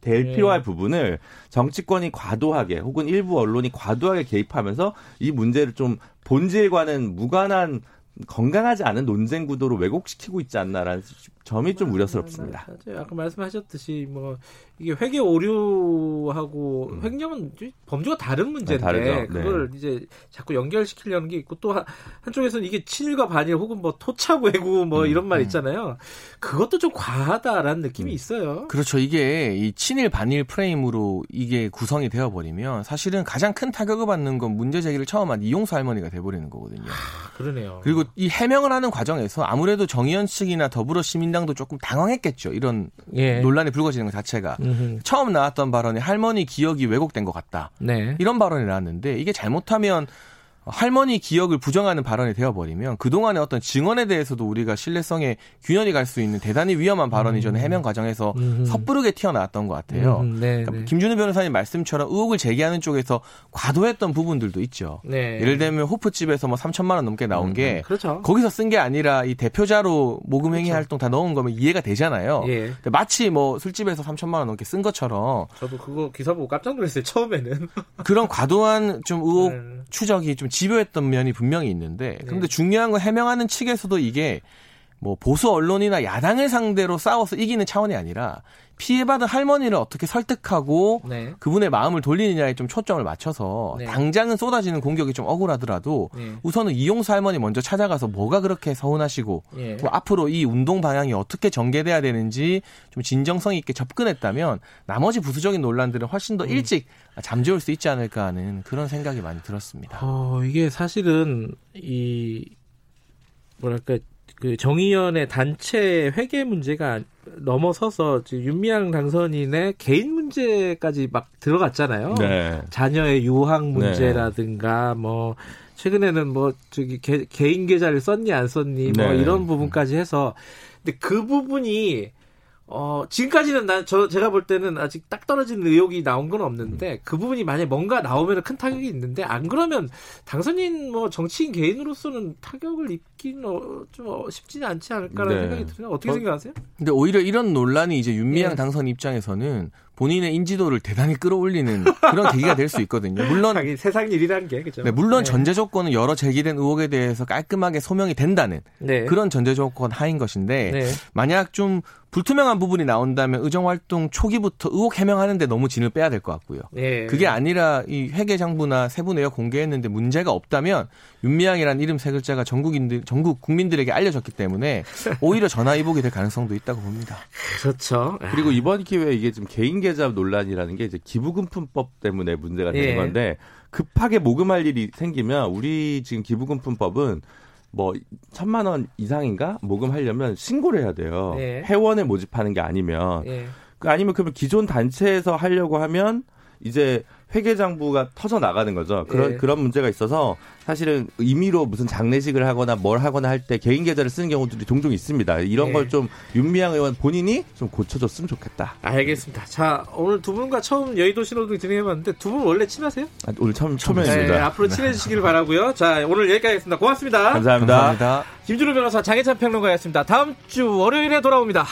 될 네. 필요할 부분을 정치권이 과도하게 혹은 일부 언론이 과도하게 개입하면서 이 문제를 좀 본질과는 무관한 건강하지 않은 논쟁 구도로 왜곡시키고 있지 않나라는 점이 좀 우려스럽습니다. 맞아요. 아까 말씀하셨듯이 뭐 이게 회계 오류하고 음. 횡령은 범주가 다른 문제인데 네, 그걸 네. 이제 자꾸 연결시키려는 게 있고 또 한쪽에서는 이게 친일과 반일 혹은 뭐 토착 외구 뭐 음. 이런 말 음. 있잖아요. 그것도 좀 과하다라는 느낌이 음. 있어요. 그렇죠. 이게 이 친일 반일 프레임으로 이게 구성이 되어 버리면 사실은 가장 큰 타격을 받는 건 문제 제기를 처음 한 이용수 할머니가 돼 버리는 거거든요. 아, 그러네요. 그리고 이 해명을 하는 과정에서 아무래도 정의연 측이나 더불어 시민 당도 조금 당황했겠죠. 이런 예. 논란이 불거지는 것 자체가. 음흠. 처음 나왔던 발언이 할머니 기억이 왜곡된 것 같다. 네. 이런 발언이 나왔는데 이게 잘못하면 할머니 기억을 부정하는 발언이 되어버리면 그동안의 어떤 증언에 대해서도 우리가 신뢰성에 균열이 갈 수 있는 대단히 위험한 발언이 저는 음. 해명 과정에서 음. 섣부르게 튀어나왔던 것 같아요. 음, 네, 그러니까 네. 김준우 변호사님 말씀처럼 의혹을 제기하는 쪽에서 과도했던 부분들도 있죠. 네. 예를 들면 호프집에서 뭐 3천만 원 넘게 나온 음, 게 그렇죠. 거기서 쓴 게 아니라 이 대표자로 모금행위 그렇죠. 활동 다 넣은 거면 이해가 되잖아요. 예. 마치 뭐 술집에서 3천만 원 넘게 쓴 것처럼 저도 그거 기사 보고 깜짝 놀랐어요. 처음에는 그런 과도한 좀 의혹 네. 추적이 좀 집요했던 면이 분명히 있는데 네. 근데 중요한 건 해명하는 측에서도 이게 뭐 보수 언론이나 야당을 상대로 싸워서 이기는 차원이 아니라 피해받은 할머니를 어떻게 설득하고 네. 그분의 마음을 돌리느냐에 좀 초점을 맞춰서 네. 당장은 쏟아지는 공격이 좀 억울하더라도 네. 우선은 이용수 할머니 먼저 찾아가서 뭐가 그렇게 서운하시고 예. 뭐 앞으로 이 운동 방향이 어떻게 전개돼야 되는지 좀 진정성 있게 접근했다면 나머지 부수적인 논란들은 훨씬 더 음. 일찍 잠재울 수 있지 않을까 하는 그런 생각이 많이 들었습니다. 어, 이게 사실은 이 뭐랄까 그 정의연의 단체 회계 문제가 넘어서서 윤미향 당선인의 개인 문제까지 막 들어갔잖아요. 네. 자녀의 유학 문제라든가 네. 뭐 최근에는 뭐 저기 개, 개인 계좌를 썼니 안 썼니 뭐 네. 이런 부분까지 해서 근데 그 부분이 어, 지금까지는 난, 저, 제가 볼 때는 아직 딱 떨어진 의혹이 나온 건 없는데, 그 부분이 만약에 뭔가 나오면 큰 타격이 있는데, 안 그러면 당선인 뭐 정치인 개인으로서는 타격을 입 기는 어, 좀 어, 쉽지는 않지 않을까라는 네. 생각이 드네요. 어떻게 어, 생각하세요? 근데 오히려 이런 논란이 이제 윤미향 네. 당선 입장에서는 본인의 인지도를 대단히 끌어올리는 그런 계기가 될 수 있거든요. 물론 세상 일이라는 게 그죠. 네, 물론 네. 전제 조건은 여러 제기된 의혹에 대해서 깔끔하게 소명이 된다는 네. 그런 전제 조건 하인 것인데 네. 만약 좀 불투명한 부분이 나온다면 의정 활동 초기부터 의혹 해명하는데 너무 진을 빼야 될 것 같고요. 네. 그게 아니라 이 회계 장부나 세부 내역 공개했는데 문제가 없다면 윤미향이라는 이름 세 글자가 전국인들 전국 국민들에게 알려졌기 때문에 오히려 전화 위복이 될 가능성도 있다고 봅니다. 그렇죠. 그리고 이번 기회에 이게 좀 개인 계좌 논란이라는 게 이제 기부금품법 때문에 문제가 되는 예. 건데 급하게 모금할 일이 생기면 우리 지금 기부금품법은 뭐 천만 원 이상인가 모금하려면 신고를 해야 돼요. 예. 회원에 모집하는 게 아니면 예. 그 아니면 그러면 기존 단체에서 하려고 하면 이제 회계장부가 터져 나가는 거죠. 그런 예. 그런 문제가 있어서 사실은 임의로 무슨 장례식을 하거나 뭘 하거나 할 때 개인 계좌를 쓰는 경우들이 종종 있습니다. 이런 예. 걸좀 윤미향 의원 본인이 좀 고쳐줬으면 좋겠다. 알겠습니다. 자 오늘 두 분과 처음 여의도 신호등 진행해봤는데 두 분 원래 친하세요? 아, 오늘 처음 처음입니다. 네, 앞으로 친해지시길 바라고요. 자 오늘 여기까지 하겠습니다. 고맙습니다. 감사합니다. 감사합니다. 김준우 변호사 장혜찬 평론가였습니다. 다음 주 월요일에 돌아옵니다.